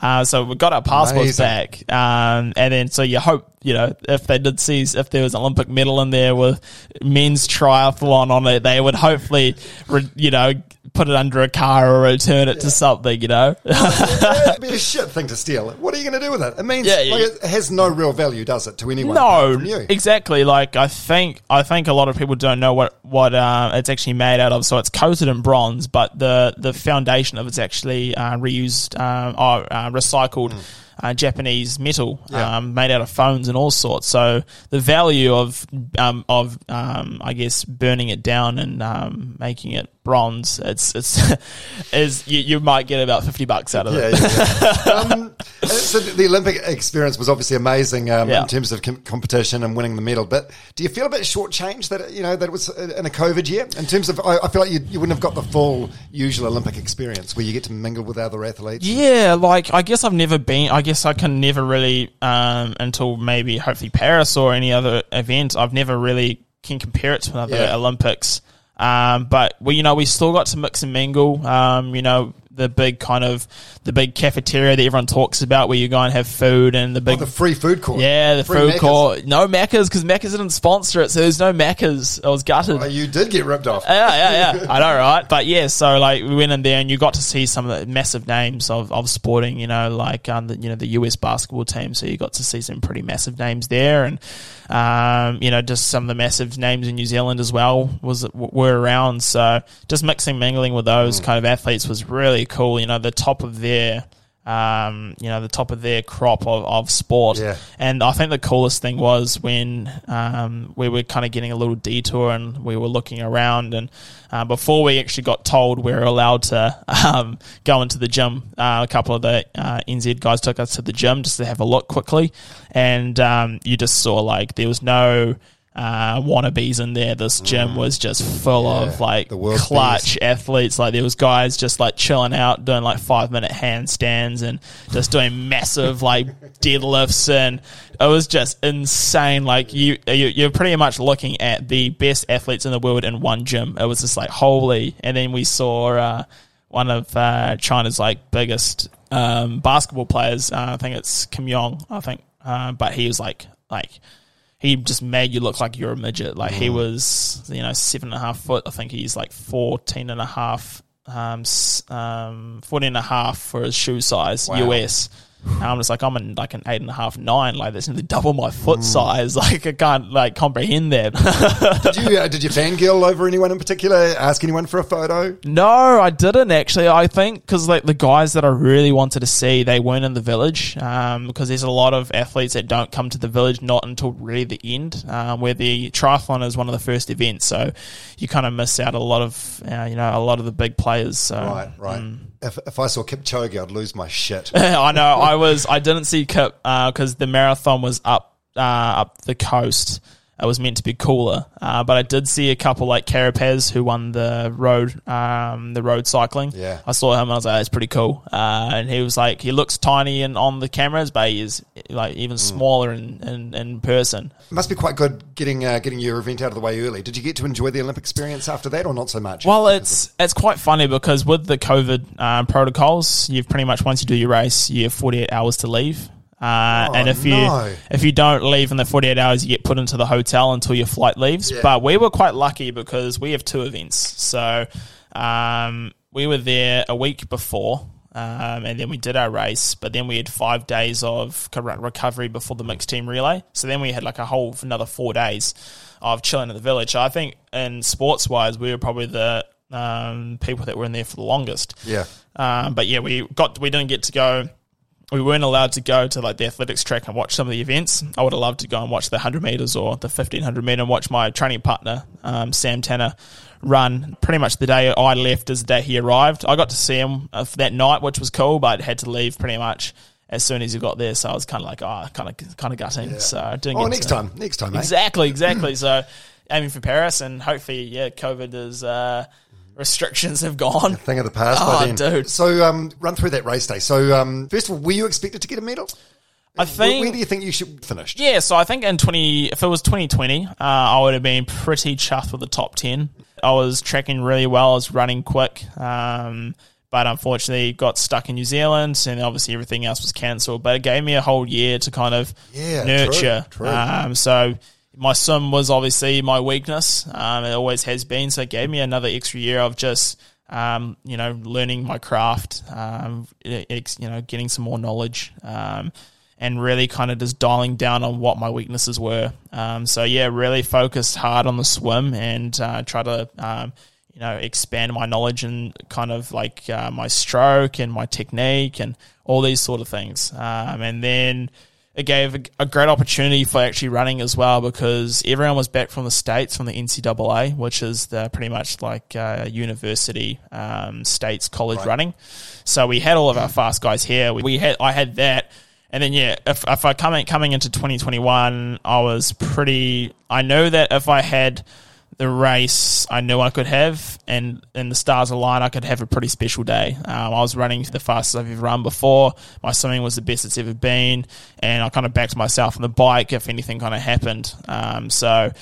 Uh, so we got our passports Amazing. back, um, and then so you hope you know if they did see if there was an Olympic medal in there with men's triathlon on it, they would hopefully re, you know put it under a car or return it to something. You know, It'd be a shit thing to steal. What are you going to do with it? It means Yeah, yeah. like, it has no real value, does it, to anyone? no, apart from you? exactly. Like I think I think a lot of people don't know what what uh, it's actually made out of. So it's coated in bronze, but the the foundation of it's actually uh, reused um, or uh, recycled. Uh, Japanese metal Yeah. um, made out of phones and all sorts. So the value of um, of um, I guess burning it down and um, making it bronze, it's it's is you, you might get about fifty bucks out of Yeah, it. yeah, um, so the Olympic experience was obviously amazing um, Yeah. in terms of com- competition and winning the medal. But do you feel a bit shortchanged that you know that it was in a COVID year? In terms of, I, I feel like you, you wouldn't have got the full usual Olympic experience where you get to mingle with other athletes. Yeah, like I guess I've never been. I guess I can never really um, until maybe hopefully Paris or any other event. I've never really can compare it to another. Olympics. Um, but we, you know, we still got to mix and mingle. Um, you know, the big kind of the big cafeteria that everyone talks about, where you go and have food and the Oh, big the free food court. yeah, the Free food Maccas. court. No Macca's because Macca's didn't sponsor it, so there's no Macca's. I was gutted. Oh, you did get ripped off. Yeah, yeah, yeah. I know, right? But yeah, so like we went in there and you got to see some of the massive names of, of sporting, you know, like um, the, you know the US basketball team. So you got to see some pretty massive names there, and um, you know just some of the massive names in New Zealand as well was were around. So just mixing, mingling with those kind of athletes was really cool. You know, the top of their um, you know, the top of their crop of, of sport. Yeah. And I think the coolest thing was when um, we were kind of getting a little detour and we were looking around. And uh, before we actually got told we were allowed to um, go into the gym, uh, a couple of the uh, NZ guys took us to the gym just to have a look quickly. And um, you just saw like there was no. Uh, wannabes in there. This gym was just full of like the world's clutch athletes. Like there was guys just like chilling out, doing like five minute handstands and just doing massive like deadlifts, and it was just insane. Like you, you you're pretty much looking at the best athletes in the world in one gym. It was just like holy. And then we saw. Uh, one of uh, China's like biggest um, basketball players. Uh, I think it's Kim Yong. I think, uh, but he was like like he just made you look like you're a midget. Like he was, you know, seven and a half foot. I think he's like 14 and a half, um, um, 14 and a half for his shoe size Wow. US. And I'm just like, I'm in like an eight and a half, nine. Like that's nearly double my foot size. Like I can't like comprehend that. Did you uh, did you fangirl over anyone in particular? Ask anyone for a photo? No, I didn't actually. I think because like the guys that I really wanted to see, they weren't in the village. Um, because there's a lot of athletes that don't come to the village not until really the end, um, where the triathlon is one of the first events. So you kind of miss out a lot of, uh, you know, a lot of the big players. So Right, right. mm. If, if I saw Kipchoge, I'd lose my shit. I know. I was. I didn't see Kip because the marathon was up uh, up the coast. It was meant to be cooler, uh, but I did see a couple like Carapaz who won the road um, the road cycling. Yeah. I saw him. and I was like, it's pretty cool." Uh, and he was like, he looks tiny and on the cameras, but he is like even smaller in, in, in person. It must be quite good getting uh, getting your event out of the way early. Did you get to enjoy the Olympic experience after that, or not so much? Well, it's it's quite funny because with the COVID um, protocols, you've pretty much once you do your race, you have forty eight hours to leave. Uh, Oh, and if you if you don't leave in the forty eight hours, you get put into the hotel until your flight leaves. Yeah. But we were quite lucky because we have two events, so um, we were there a week before. Um, and then we did our race, but then we had five days of recovery before the mixed team relay. So then we had like a whole another four days of chilling at the village. So I think in sports wise, we were probably the um, people that were in there for the longest. Yeah. Um, but yeah, we got we didn't get to go. We weren't allowed to go to like the athletics track and watch some of the events. I would have loved to go and watch the hundred meters or the fifteen hundred meter and watch my training partner um, Sam Tanner run. Pretty much the day I left is the day he arrived. I got to see him uh, for that night, which was cool, but had to leave pretty much as soon as he got there. So I was kind of like, oh, kind of kind of gutting. So I didn't. Oh, next to- time, next time, mate. Exactly, exactly. so aiming for Paris, and hopefully, yeah, COVID is uh, restrictions have gone. Thing of the past Oh, by then. dude. So um, run through that race day. So um, first of all, were you expected to get a medal? I think. where do you think you should finish? Yeah, so I think in twenty, if it was twenty twenty, uh, I would have been pretty chuffed with the top ten. I was tracking really well. I was running quick, um, but unfortunately got stuck in New Zealand, and obviously everything else was cancelled. But it gave me a whole year to kind of Yeah, nurture. true, true. Um, so my swim was obviously my weakness. Um, it always has been. So it gave me another extra year of just. Um, you know, learning my craft, um, ex, you know, getting some more knowledge, um, and really kind of just dialing down on what my weaknesses were. Um, so yeah, really focused hard on the swim and uh, try to um, you know expand my knowledge and kind of like uh, my stroke and my technique and all these sort of things. And then it gave a, a great opportunity for actually running as well because everyone was back from the states from the NCAA, which is the pretty much like uh, university um, states college running. So we had all of our fast guys here. We, we had I had that. And then yeah, if if I coming coming into 2021, I was pretty. I know that if I had the race, I knew I could have, and and the stars aligned, I could have a pretty special day. Um, I was running the fastest I've ever run before. My swimming was the best it's ever been, and I kind of backed myself on the bike if anything kind of happened. Um, so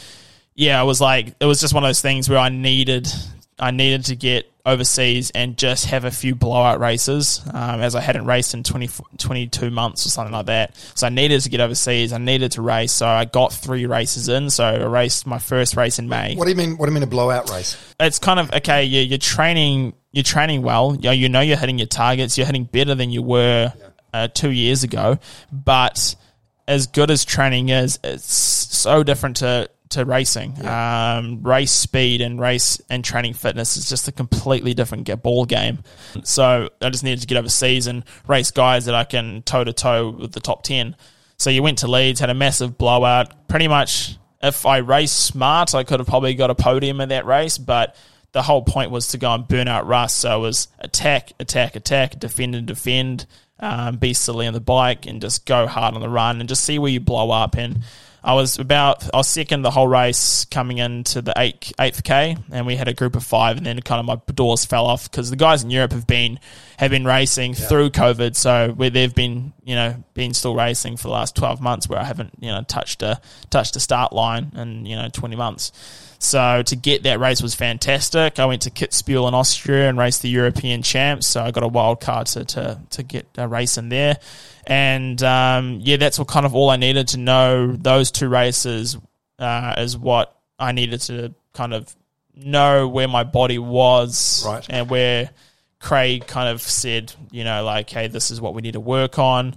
yeah, it was like it was just one of those things where I needed I needed to get overseas and just have a few blowout races, um, as I hadn't raced in 20, 22 months or something like that. So I needed to get overseas. I needed to race. So I got three races in. So I raced my first race in May. What do you mean? What do you mean a blowout race? It's kind of okay. You're, you're training. You're training well. You know, you know you're hitting your targets. You're hitting better than you were uh, two years ago. But as good as training is, it's so different to to racing. Um, race speed and race and training fitness is just a completely different get ball game. So I just needed to get overseas and race guys that I can toe to toe with the top ten. So you went to Leeds, had a massive blowout. Pretty much, if I raced smart, I could have probably got a podium in that race, but the whole point was to go and burn out Russ. So it was attack, attack, attack, defend and defend, um, be silly on the bike, and just go hard on the run and just see where you blow up. And I was about, I was second the whole race coming into the eight, eighth K, and we had a group of five, and then kind of my doors fell off because the guys in Europe have been have been racing through COVID, so where they've been, you know, been still racing for the last twelve months, where I haven't, you know, touched a touched a start line in you know twenty months. So to get that race was fantastic. I went to Kitzbühel in Austria and raced the European champs. So I got a wild card to, to, to get a race in there. And um, yeah, that's what kind of all I needed to know. Those two races uh, is what I needed to kind of know where my body was Right. and where Craig kind of said, you know, like, hey, this is what we need to work on.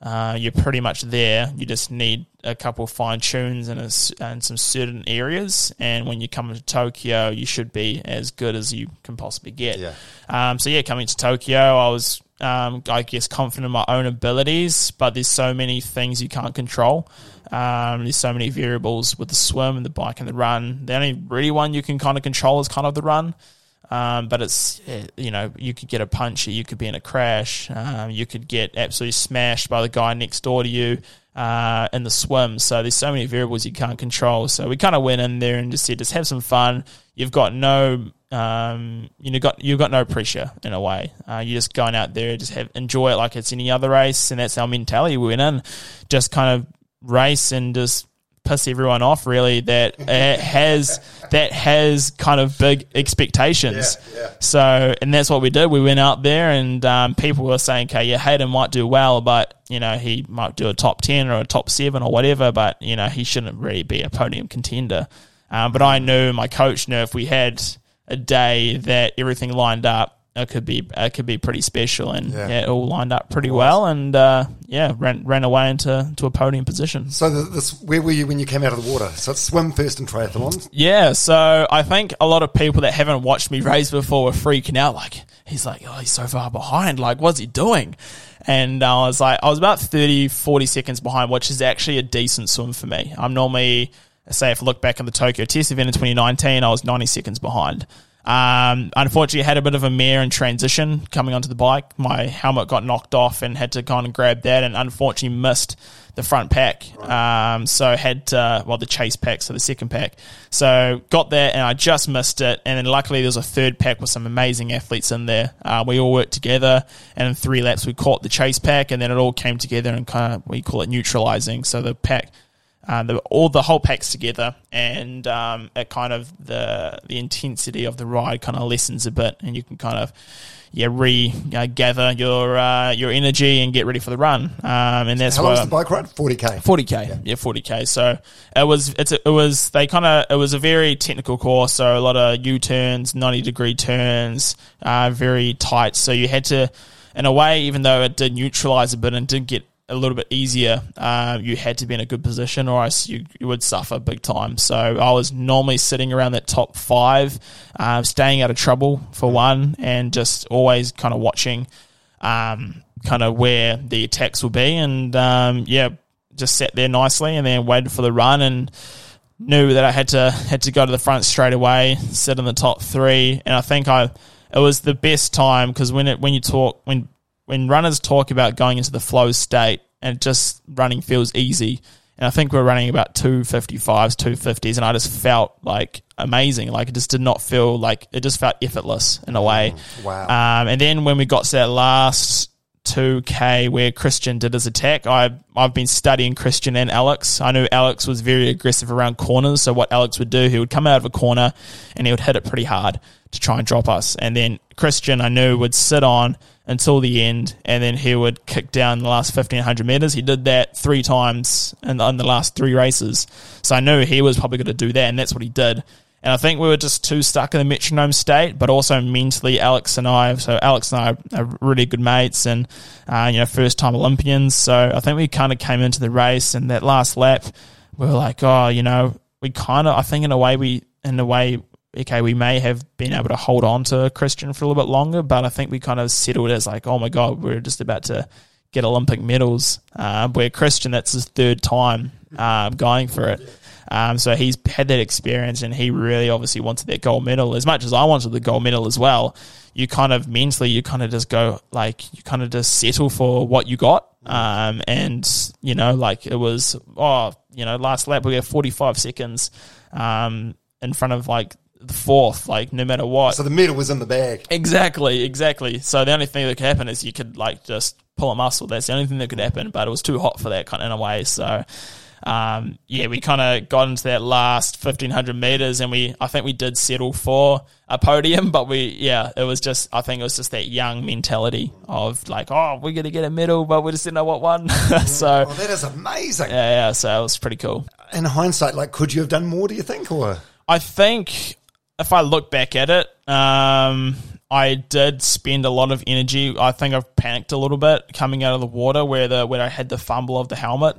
Uh, you're pretty much there. You just need a couple fine tunes and, a and some certain areas. And when you come to Tokyo, you should be as good as you can possibly get. Yeah. Um, so yeah, coming to Tokyo, I was, um, I guess, confident in my own abilities, but there's so many things you can't control. Um, there's so many variables with the swim and the bike and the run. The only really one you can kind of control is kind of the run. Um, but it's eh, you know you could get a puncture, you could be in a crash, um, you could get absolutely smashed by the guy next door to you uh, in the swim. So there's so many variables you can't control. So we kind of went in there and just said, just have some fun. You've got no um, you know got you've got no pressure in a way. Uh, you're just going out there, just have enjoy it like it's any other race, and that's our mentality. We went in, just kind of race and just piss everyone off really that has that has kind of big expectations. Yeah, yeah. So and that's what we did. We went out there and um, people were saying, "Okay, yeah, Hayden might do well, but you know he might do a top ten or a top seven or whatever, but you know he shouldn't really be a podium contender." Um, but I knew my coach knew if we had a day that everything lined up. It could be it could be pretty special, and Yeah. yeah, it all lined up pretty well, and uh, yeah, ran ran away into to a podium position. So the, this, where were you when you came out of the water? So it's swim first and triathlon. Yeah, so I think a lot of people that haven't watched me race before were freaking out. Like, he's like, oh, he's so far behind. Like, what's he doing? And I was like, I was about 30, 40 seconds behind, which is actually a decent swim for me. I'm normally, say, if I look back in the Tokyo Test event in 2019, I was 90 seconds behind. Um, unfortunately, I had a bit of a mare in transition coming onto the bike. My helmet got knocked off and had to kind of grab that, and unfortunately missed the front pack. Um, so had to, well the chase pack, so the second pack. So got that, and I just missed it. And then luckily there was a third pack with some amazing athletes in there. Uh, we all worked together, and in three laps we caught the chase pack, and then it all came together and kind of we call it neutralizing. So the pack uh, the, all the whole packs together, and um, it kind of the the intensity of the ride kind of lessens a bit, and you can kind of yeah re uh, gather your uh, your energy and get ready for the run. Um, and that's How long was the bike ride? Forty k. Forty k, yeah, forty k. So it was it's a, it was they kind of it was a very technical course. So a lot of U turns, ninety degree turns, uh, very tight. So you had to, in a way, even though it did neutralize a bit and did get a little bit easier, uh, you had to be in a good position, or else you, you would suffer big time. So I was normally sitting around that top five, uh, staying out of trouble for one, and just always kind of watching um, kind of where the attacks will be. And um, yeah, just sat there nicely and then waited for the run and knew that I had to had to go to the front straight away, sit in the top three. And I think I it was the best time because when it when you talk when when runners talk about going into the flow state and just running feels easy. And I think we're running about 255s, 250s, and I just felt like amazing. Like it just did not feel like it just felt effortless in a way. Wow. Um, and then when we got to that last 2K where Kristian did his attack, I, I've been studying Kristian and Alex. I knew Alex was very aggressive around corners. So what Alex would do, he would come out of a corner and he would hit it pretty hard to try and drop us. And then Kristian, I knew, would sit on until the end and then he would kick down the last 1500 meters. He did that three times in, in the last three races. So I knew he was probably going to do that and that's what he did. And I think we were just too stuck in the metronome state, but also mentally, Alex and I. So Alex and I are really good mates, and uh, you know, first time Olympians. So I think we kind of came into the race, and that last lap, we were like, oh, you know, we kind of. I think in a way, we in a way, okay, we may have been able to hold on to Kristian for a little bit longer, but I think we kind of settled as like, oh my god, we're just about to get Olympic medals. Uh, where Kristian, that's his third time uh, going for it. Um, so he's had that experience and he really obviously wanted that gold medal as much as I wanted the gold medal as well. You kind of mentally, you kind of just go like, you kind of just settle for what you got. Um, and you know, like it was, oh, you know, last lap we have 45 seconds, um, in front of like the fourth, like no matter what. So the medal was in the bag. Exactly, exactly. So the only thing that could happen is you could like just pull a muscle. That's the only thing that could happen. But it was too hot for that kind of in a way. So um, yeah, we kind of got into that last 1500 meters and we, I think we did settle for a podium, but we, yeah, it was just, I think it was just that young mentality of like, oh, we're going to get a medal, but we just didn't know what one. so, Oh, that is amazing. yeah, yeah, so it was pretty cool. In hindsight, like, could you have done more? Do you think, or I think if I look back at it, um, I did spend a lot of energy. I think I've panicked a little bit coming out of the water where the where I had the fumble of the helmet.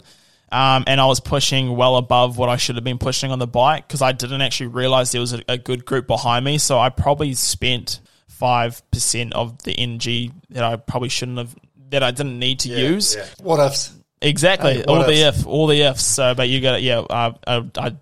Um, and I was pushing well above what I should have been pushing on the bike because I didn't actually realize there was a, a good group behind me. So I probably spent five percent of the energy that I probably shouldn't have, that I didn't need to use. what ifs? Exactly, Hey, all what the ifs? if, all the ifs. So, but you got it. yeah, uh, I, I,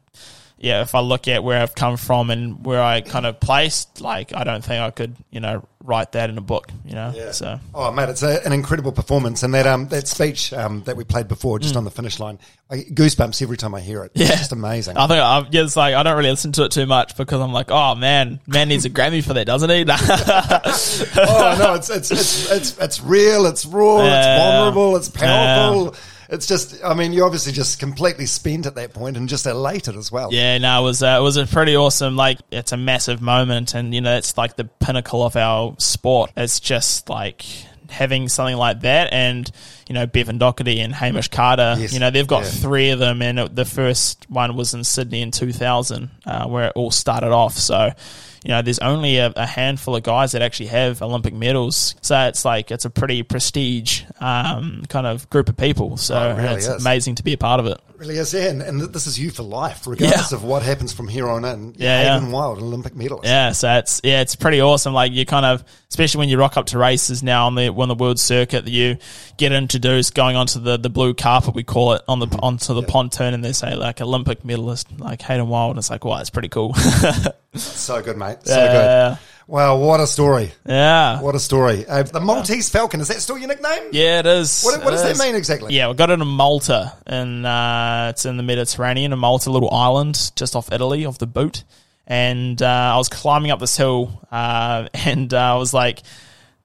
yeah. If I look at where I've come from and where I kind of placed, like, I don't think I could, you know, write that in a book. You know, so Oh, mate, it's a, an incredible performance, and that um that speech um that we played before, just Mm. on the finish line, I goosebumps every time I hear it. Yeah. It's just amazing. I think I, yeah, it's like I don't really listen to it too much because I'm like, oh man, man needs a Grammy for that, doesn't he? oh no, it's it's it's it's, it's real, it's raw, it's vulnerable, it's powerful. It's just, I mean, you're obviously just completely spent at that point and just elated as well. Yeah, no, it was uh, it was a pretty awesome. Like, it's a massive moment, and you know, it's like the pinnacle of our sport. It's just like having something like that, and you know, Bevan Docherty and Hamish Carter. Yes, You know, they've got yeah. three of them, and the first one was in Sydney in 2000, uh, where it all started off. So. You know, there's only a, a handful of guys that actually have Olympic medals, so it's like it's a pretty prestige um, kind of group of people. So Oh, it really it's is. amazing to be a part of it. It really is, yeah. And, and this is you for life, regardless Yeah. of what happens from here on in. Yeah, yeah. Hayden Wilde, Olympic medalist. Yeah, so it's yeah, it's pretty awesome. Like you kind of, especially when you rock up to races now on the on the world circuit, that you get introduced going onto the, the blue carpet we call it on the onto the pontoon, and they say like Olympic medalist like Hayden Wilde, and it's like wow, it's pretty cool. So good, mate. So Yeah. good. Wow, what a story. yeah, What a story. Uh, the Maltese Falcon, is that still your nickname? yeah, it is. What, what It does that mean exactly? Yeah, we got it in Malta, and uh, it's in the Mediterranean. In Malta, a little island just off Italy, off the boot. And uh, I was climbing up this hill, uh, and uh, I was like,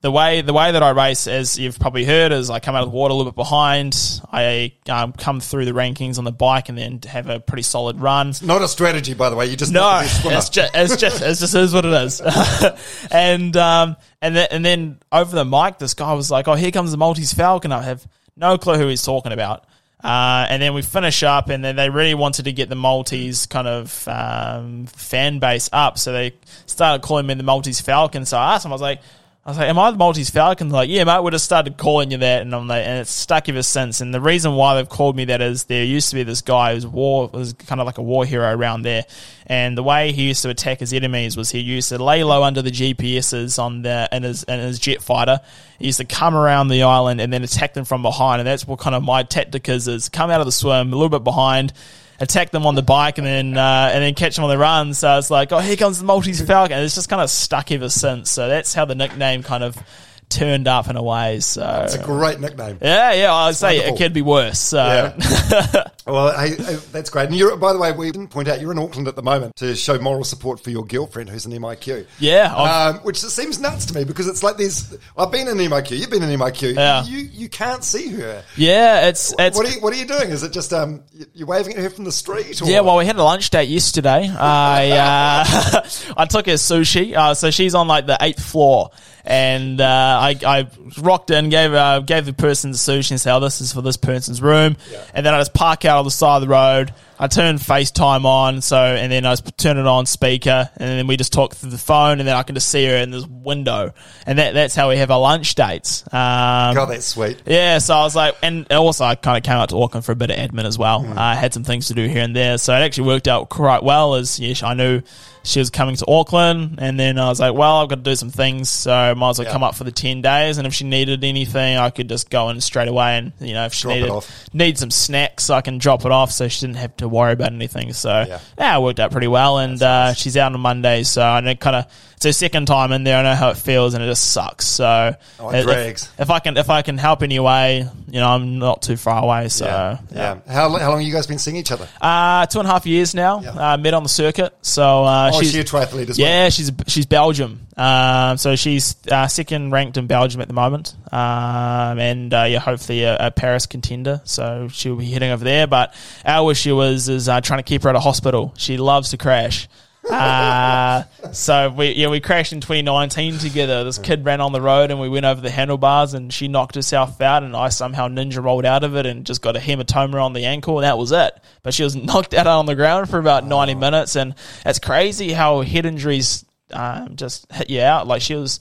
the way the way that I race, as you've probably heard, is I come out of the water a little bit behind. I um, come through the rankings on the bike, and then have a pretty solid run. Not a strategy, by the way. You just No, not the best swimmer. it's just it's just it's just is what it is. and um and then and then over the mic, this guy was like, "Oh, here comes the Maltese Falcon." I have no clue who he's talking about. Uh, and then we finish up, and then they really wanted to get the Maltese kind of um, fan base up, so they started calling me the Maltese Falcon. So I asked him, I was like, I was like, "Am I the Maltese Falcon?" They're like, yeah, mate. We just started calling you that, and I'm like, and it's stuck ever since. And the reason why they've called me that is there used to be this guy who's war was kind of like a war hero around there, and the way he used to attack his enemies was he used to lay low under the GPSs on the in his in his jet fighter. He used to come around the island and then attack them from behind, and that's what kind of my tactic is: is come out of the swim a little bit behind attack them on the bike and then uh, and then catch them on the run. So it's like, oh, here comes the Maltese Falcon. And it's just kind of stuck ever since. So that's how the nickname kind of turned up in a way. So It's a great nickname. yeah, yeah, I'd say wonderful. it could be worse. So Yeah. Well, hey, hey, that's great. And you're, by the way, we didn't point out you're in Auckland at the moment to show moral support for your girlfriend who's an MIQ. Yeah, um, which seems nuts to me because it's like there's. I've been in MIQ. You've been in MIQ. Yeah. You you can't see her. yeah, it's it's What are you What are you doing? Is it just um you- you're waving at her from the street? Or? Yeah, well, we had a lunch date yesterday. I uh, I took her sushi. Uh, so she's on like the eighth floor, and uh, I, I rocked in, gave uh, gave the person the sushi, and said, "Oh, this is for this person's room." And then I just park out on the side of the road. I turn FaceTime on, so and then I just turn it on speaker, and then we just talk through the phone, and then I can just see her in this window, and that that's how we have our lunch dates. Um, God, that's sweet. yeah, so I was like, and also I kind of came out to Auckland for a bit of admin as well. Mm. I had some things to do here and there, so it actually worked out quite well. As yes, I knew she was coming to Auckland, and then I was like, well, I've got to do some things, so I might as well Yeah. come up for the ten days. And if she needed anything, I could just go in straight away, and you know, if she Drop needed need some snacks, I can drop it off, so she didn't have to worry about anything. So Yeah. yeah, it worked out pretty well, and uh, she's out on Monday, so I know kind of it's her second time in there. I know how it feels, and it just sucks. So Oh, it if- if I can if I can help any way, you know, I'm not too far away. So yeah. yeah. How, how long have you guys been seeing each other? Uh, two and a half years now. Uh, met on the circuit. So uh, Oh, she's she a triathlete as well? yeah, she's she's Belgium. Um, so she's uh, second ranked in Belgium at the moment, um, and uh, yeah, hopefully a, a Paris contender. So she'll be heading over there. But our issue is is uh, trying to keep her at a hospital. She loves to crash. Uh, so we yeah we crashed in 2019 together. This kid ran on the road and we went over the handlebars and she knocked herself out and I somehow ninja rolled out of it and just got a hematoma on the ankle and that was it. But she was knocked out on the ground for about 90 minutes and it's crazy how head injuries um, just hit you out. Like she was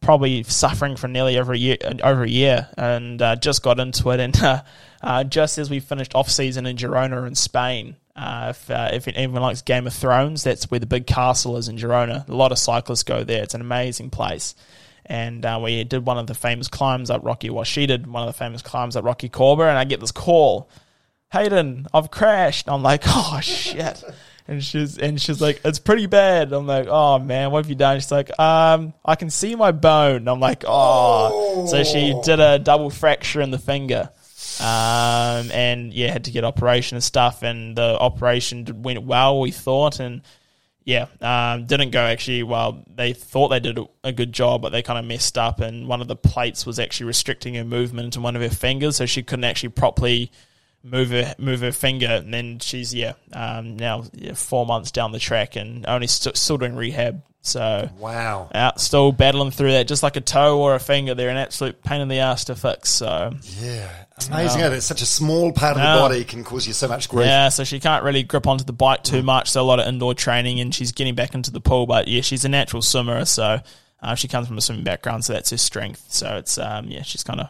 probably suffering for nearly over a year over a year and uh, just got into it and uh, uh, just as we finished off season in Girona in Spain. Uh, if, uh, if anyone likes Game of Thrones, that's where the big castle is in Girona. A lot of cyclists go there. It's an amazing place. And uh, we did one of the famous climbs up Rocky. Well, she did one of the famous climbs up Rocacorba, and I get this call, Hayden, I've crashed. I'm like, oh shit. And she's and she's like, it's pretty bad. I'm like, oh man, what have you done? She's like, um, I can see my bone. I'm like, oh. So she did a double fracture in the finger. Um, and yeah, had to get operation and stuff. And the operation went well, we thought. And yeah, um, didn't go actually well. They thought they did a- good job, but they kind of messed up. And one of the plates was actually restricting her movement into one of her fingers, so she couldn't actually properly move her move her finger. And then she's yeah, um, now yeah, four months down the track and only st- still doing rehab. So Wow. out still battling through that, just like a toe or a finger. They're an absolute pain in the ass to fix. So Yeah. Amazing how that such a small part of the body can cause you so much grief. Yeah, so she can't really grip onto the bike too much. So a lot of indoor training, and she's getting back into the pool. But yeah, she's a natural swimmer, so uh, she comes from a swimming background, so that's her strength. So it's um, yeah, she's kind of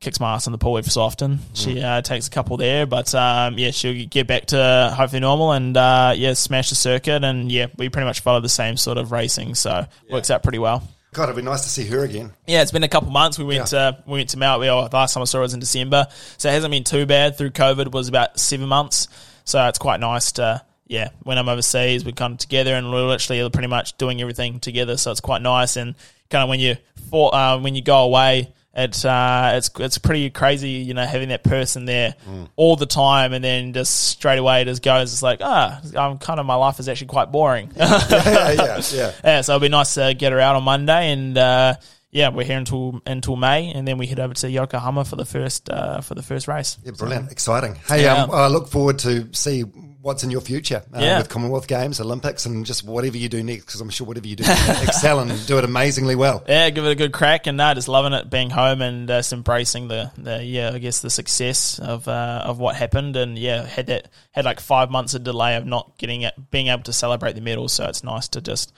kicks my ass in the pool every so often. She uh, takes a couple there, but um, yeah, she'll get back to hopefully normal and uh, yeah, smash the circuit. And yeah, we pretty much follow the same sort of racing, so works out pretty well. God, it'd be nice to see her again. Yeah, it's been a couple months. We went Yeah. to we went to Mount. Well, the last time I saw her was in December, so it hasn't been too bad. Through COVID, was about seven months, so it's quite nice to yeah. When I'm overseas, we come together, and we're literally pretty much doing everything together. So it's quite nice, and kind of when you for, uh, when you go away. It's uh, it's it's pretty crazy, you know, having that person there all the time, and then just straight away it just goes. It's like ah, I'm kind of my life is actually quite boring. yeah, yeah, yeah. Yeah, so it'll be nice to get her out on Monday, and uh, yeah, we're here until until May, and then we head over to Yokohama for the first uh, for the first race. Yeah, brilliant, exciting. Hey, Yeah. um, I look forward to see what's in your future uh, Yeah. with Commonwealth Games, Olympics, and just whatever you do next. Because I'm sure whatever you do, excel and do it amazingly well. Yeah, give it a good crack, and uh, just loving it being home and uh, just embracing the, the yeah, I guess the success of uh, of what happened, and yeah, had that had like five months of delay of not getting it, being able to celebrate the medal, so it's nice to just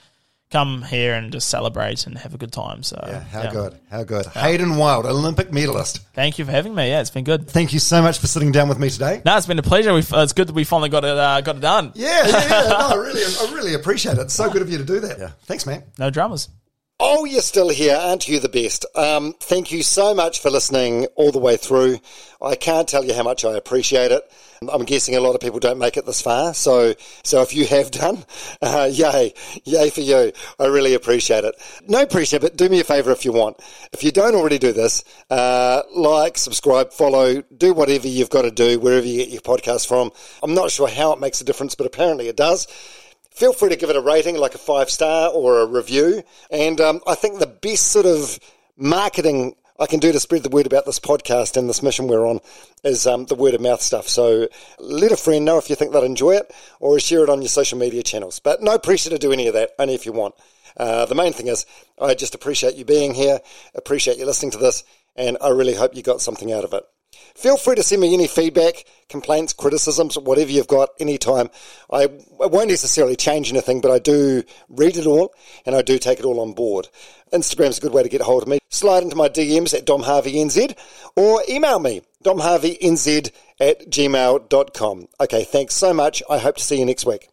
come here and just celebrate and have a good time. So Yeah, how good, how good. Hayden Wilde, Olympic medalist. Thank you for having me. Yeah, it's been good. Thank you so much for sitting down with me today. No, it's been a pleasure. We've, it's good that we finally got it uh, got it done. Yeah, yeah, yeah. No, I really, I really appreciate it. It's so good of you to do that. Yeah. Thanks, man. No dramas. Oh, you're still here. Aren't you the best? Um, thank you so much for listening all the way through. I can't tell you how much I appreciate it. I'm guessing a lot of people don't make it this far. So, so if you have done, uh, yay, yay for you. I really appreciate it. No pressure, but do me a favor if you want. If you don't already do this, uh, like, subscribe, follow, do whatever you've got to do wherever you get your podcast from. I'm not sure how it makes a difference, but apparently it does feel free to give it a rating, like a five star or a review. And um, I think the best sort of marketing I can do to spread the word about this podcast and this mission we're on is um, the word of mouth stuff. So let a friend know if you think they'd enjoy it or share it on your social media channels. But no pressure to do any of that, only if you want. Uh, the main thing is, I just appreciate you being here, appreciate you listening to this, and I really hope you got something out of it. Feel free to send me any feedback, complaints, criticisms, whatever you've got anytime. I, I won't necessarily change anything, but I do read it all and I do take it all on board. Instagram's a good way to get a hold of me. Slide into my DMs at domharveynz or email me, domharveynz at gmail.com. Okay, thanks so much. I hope to see you next week.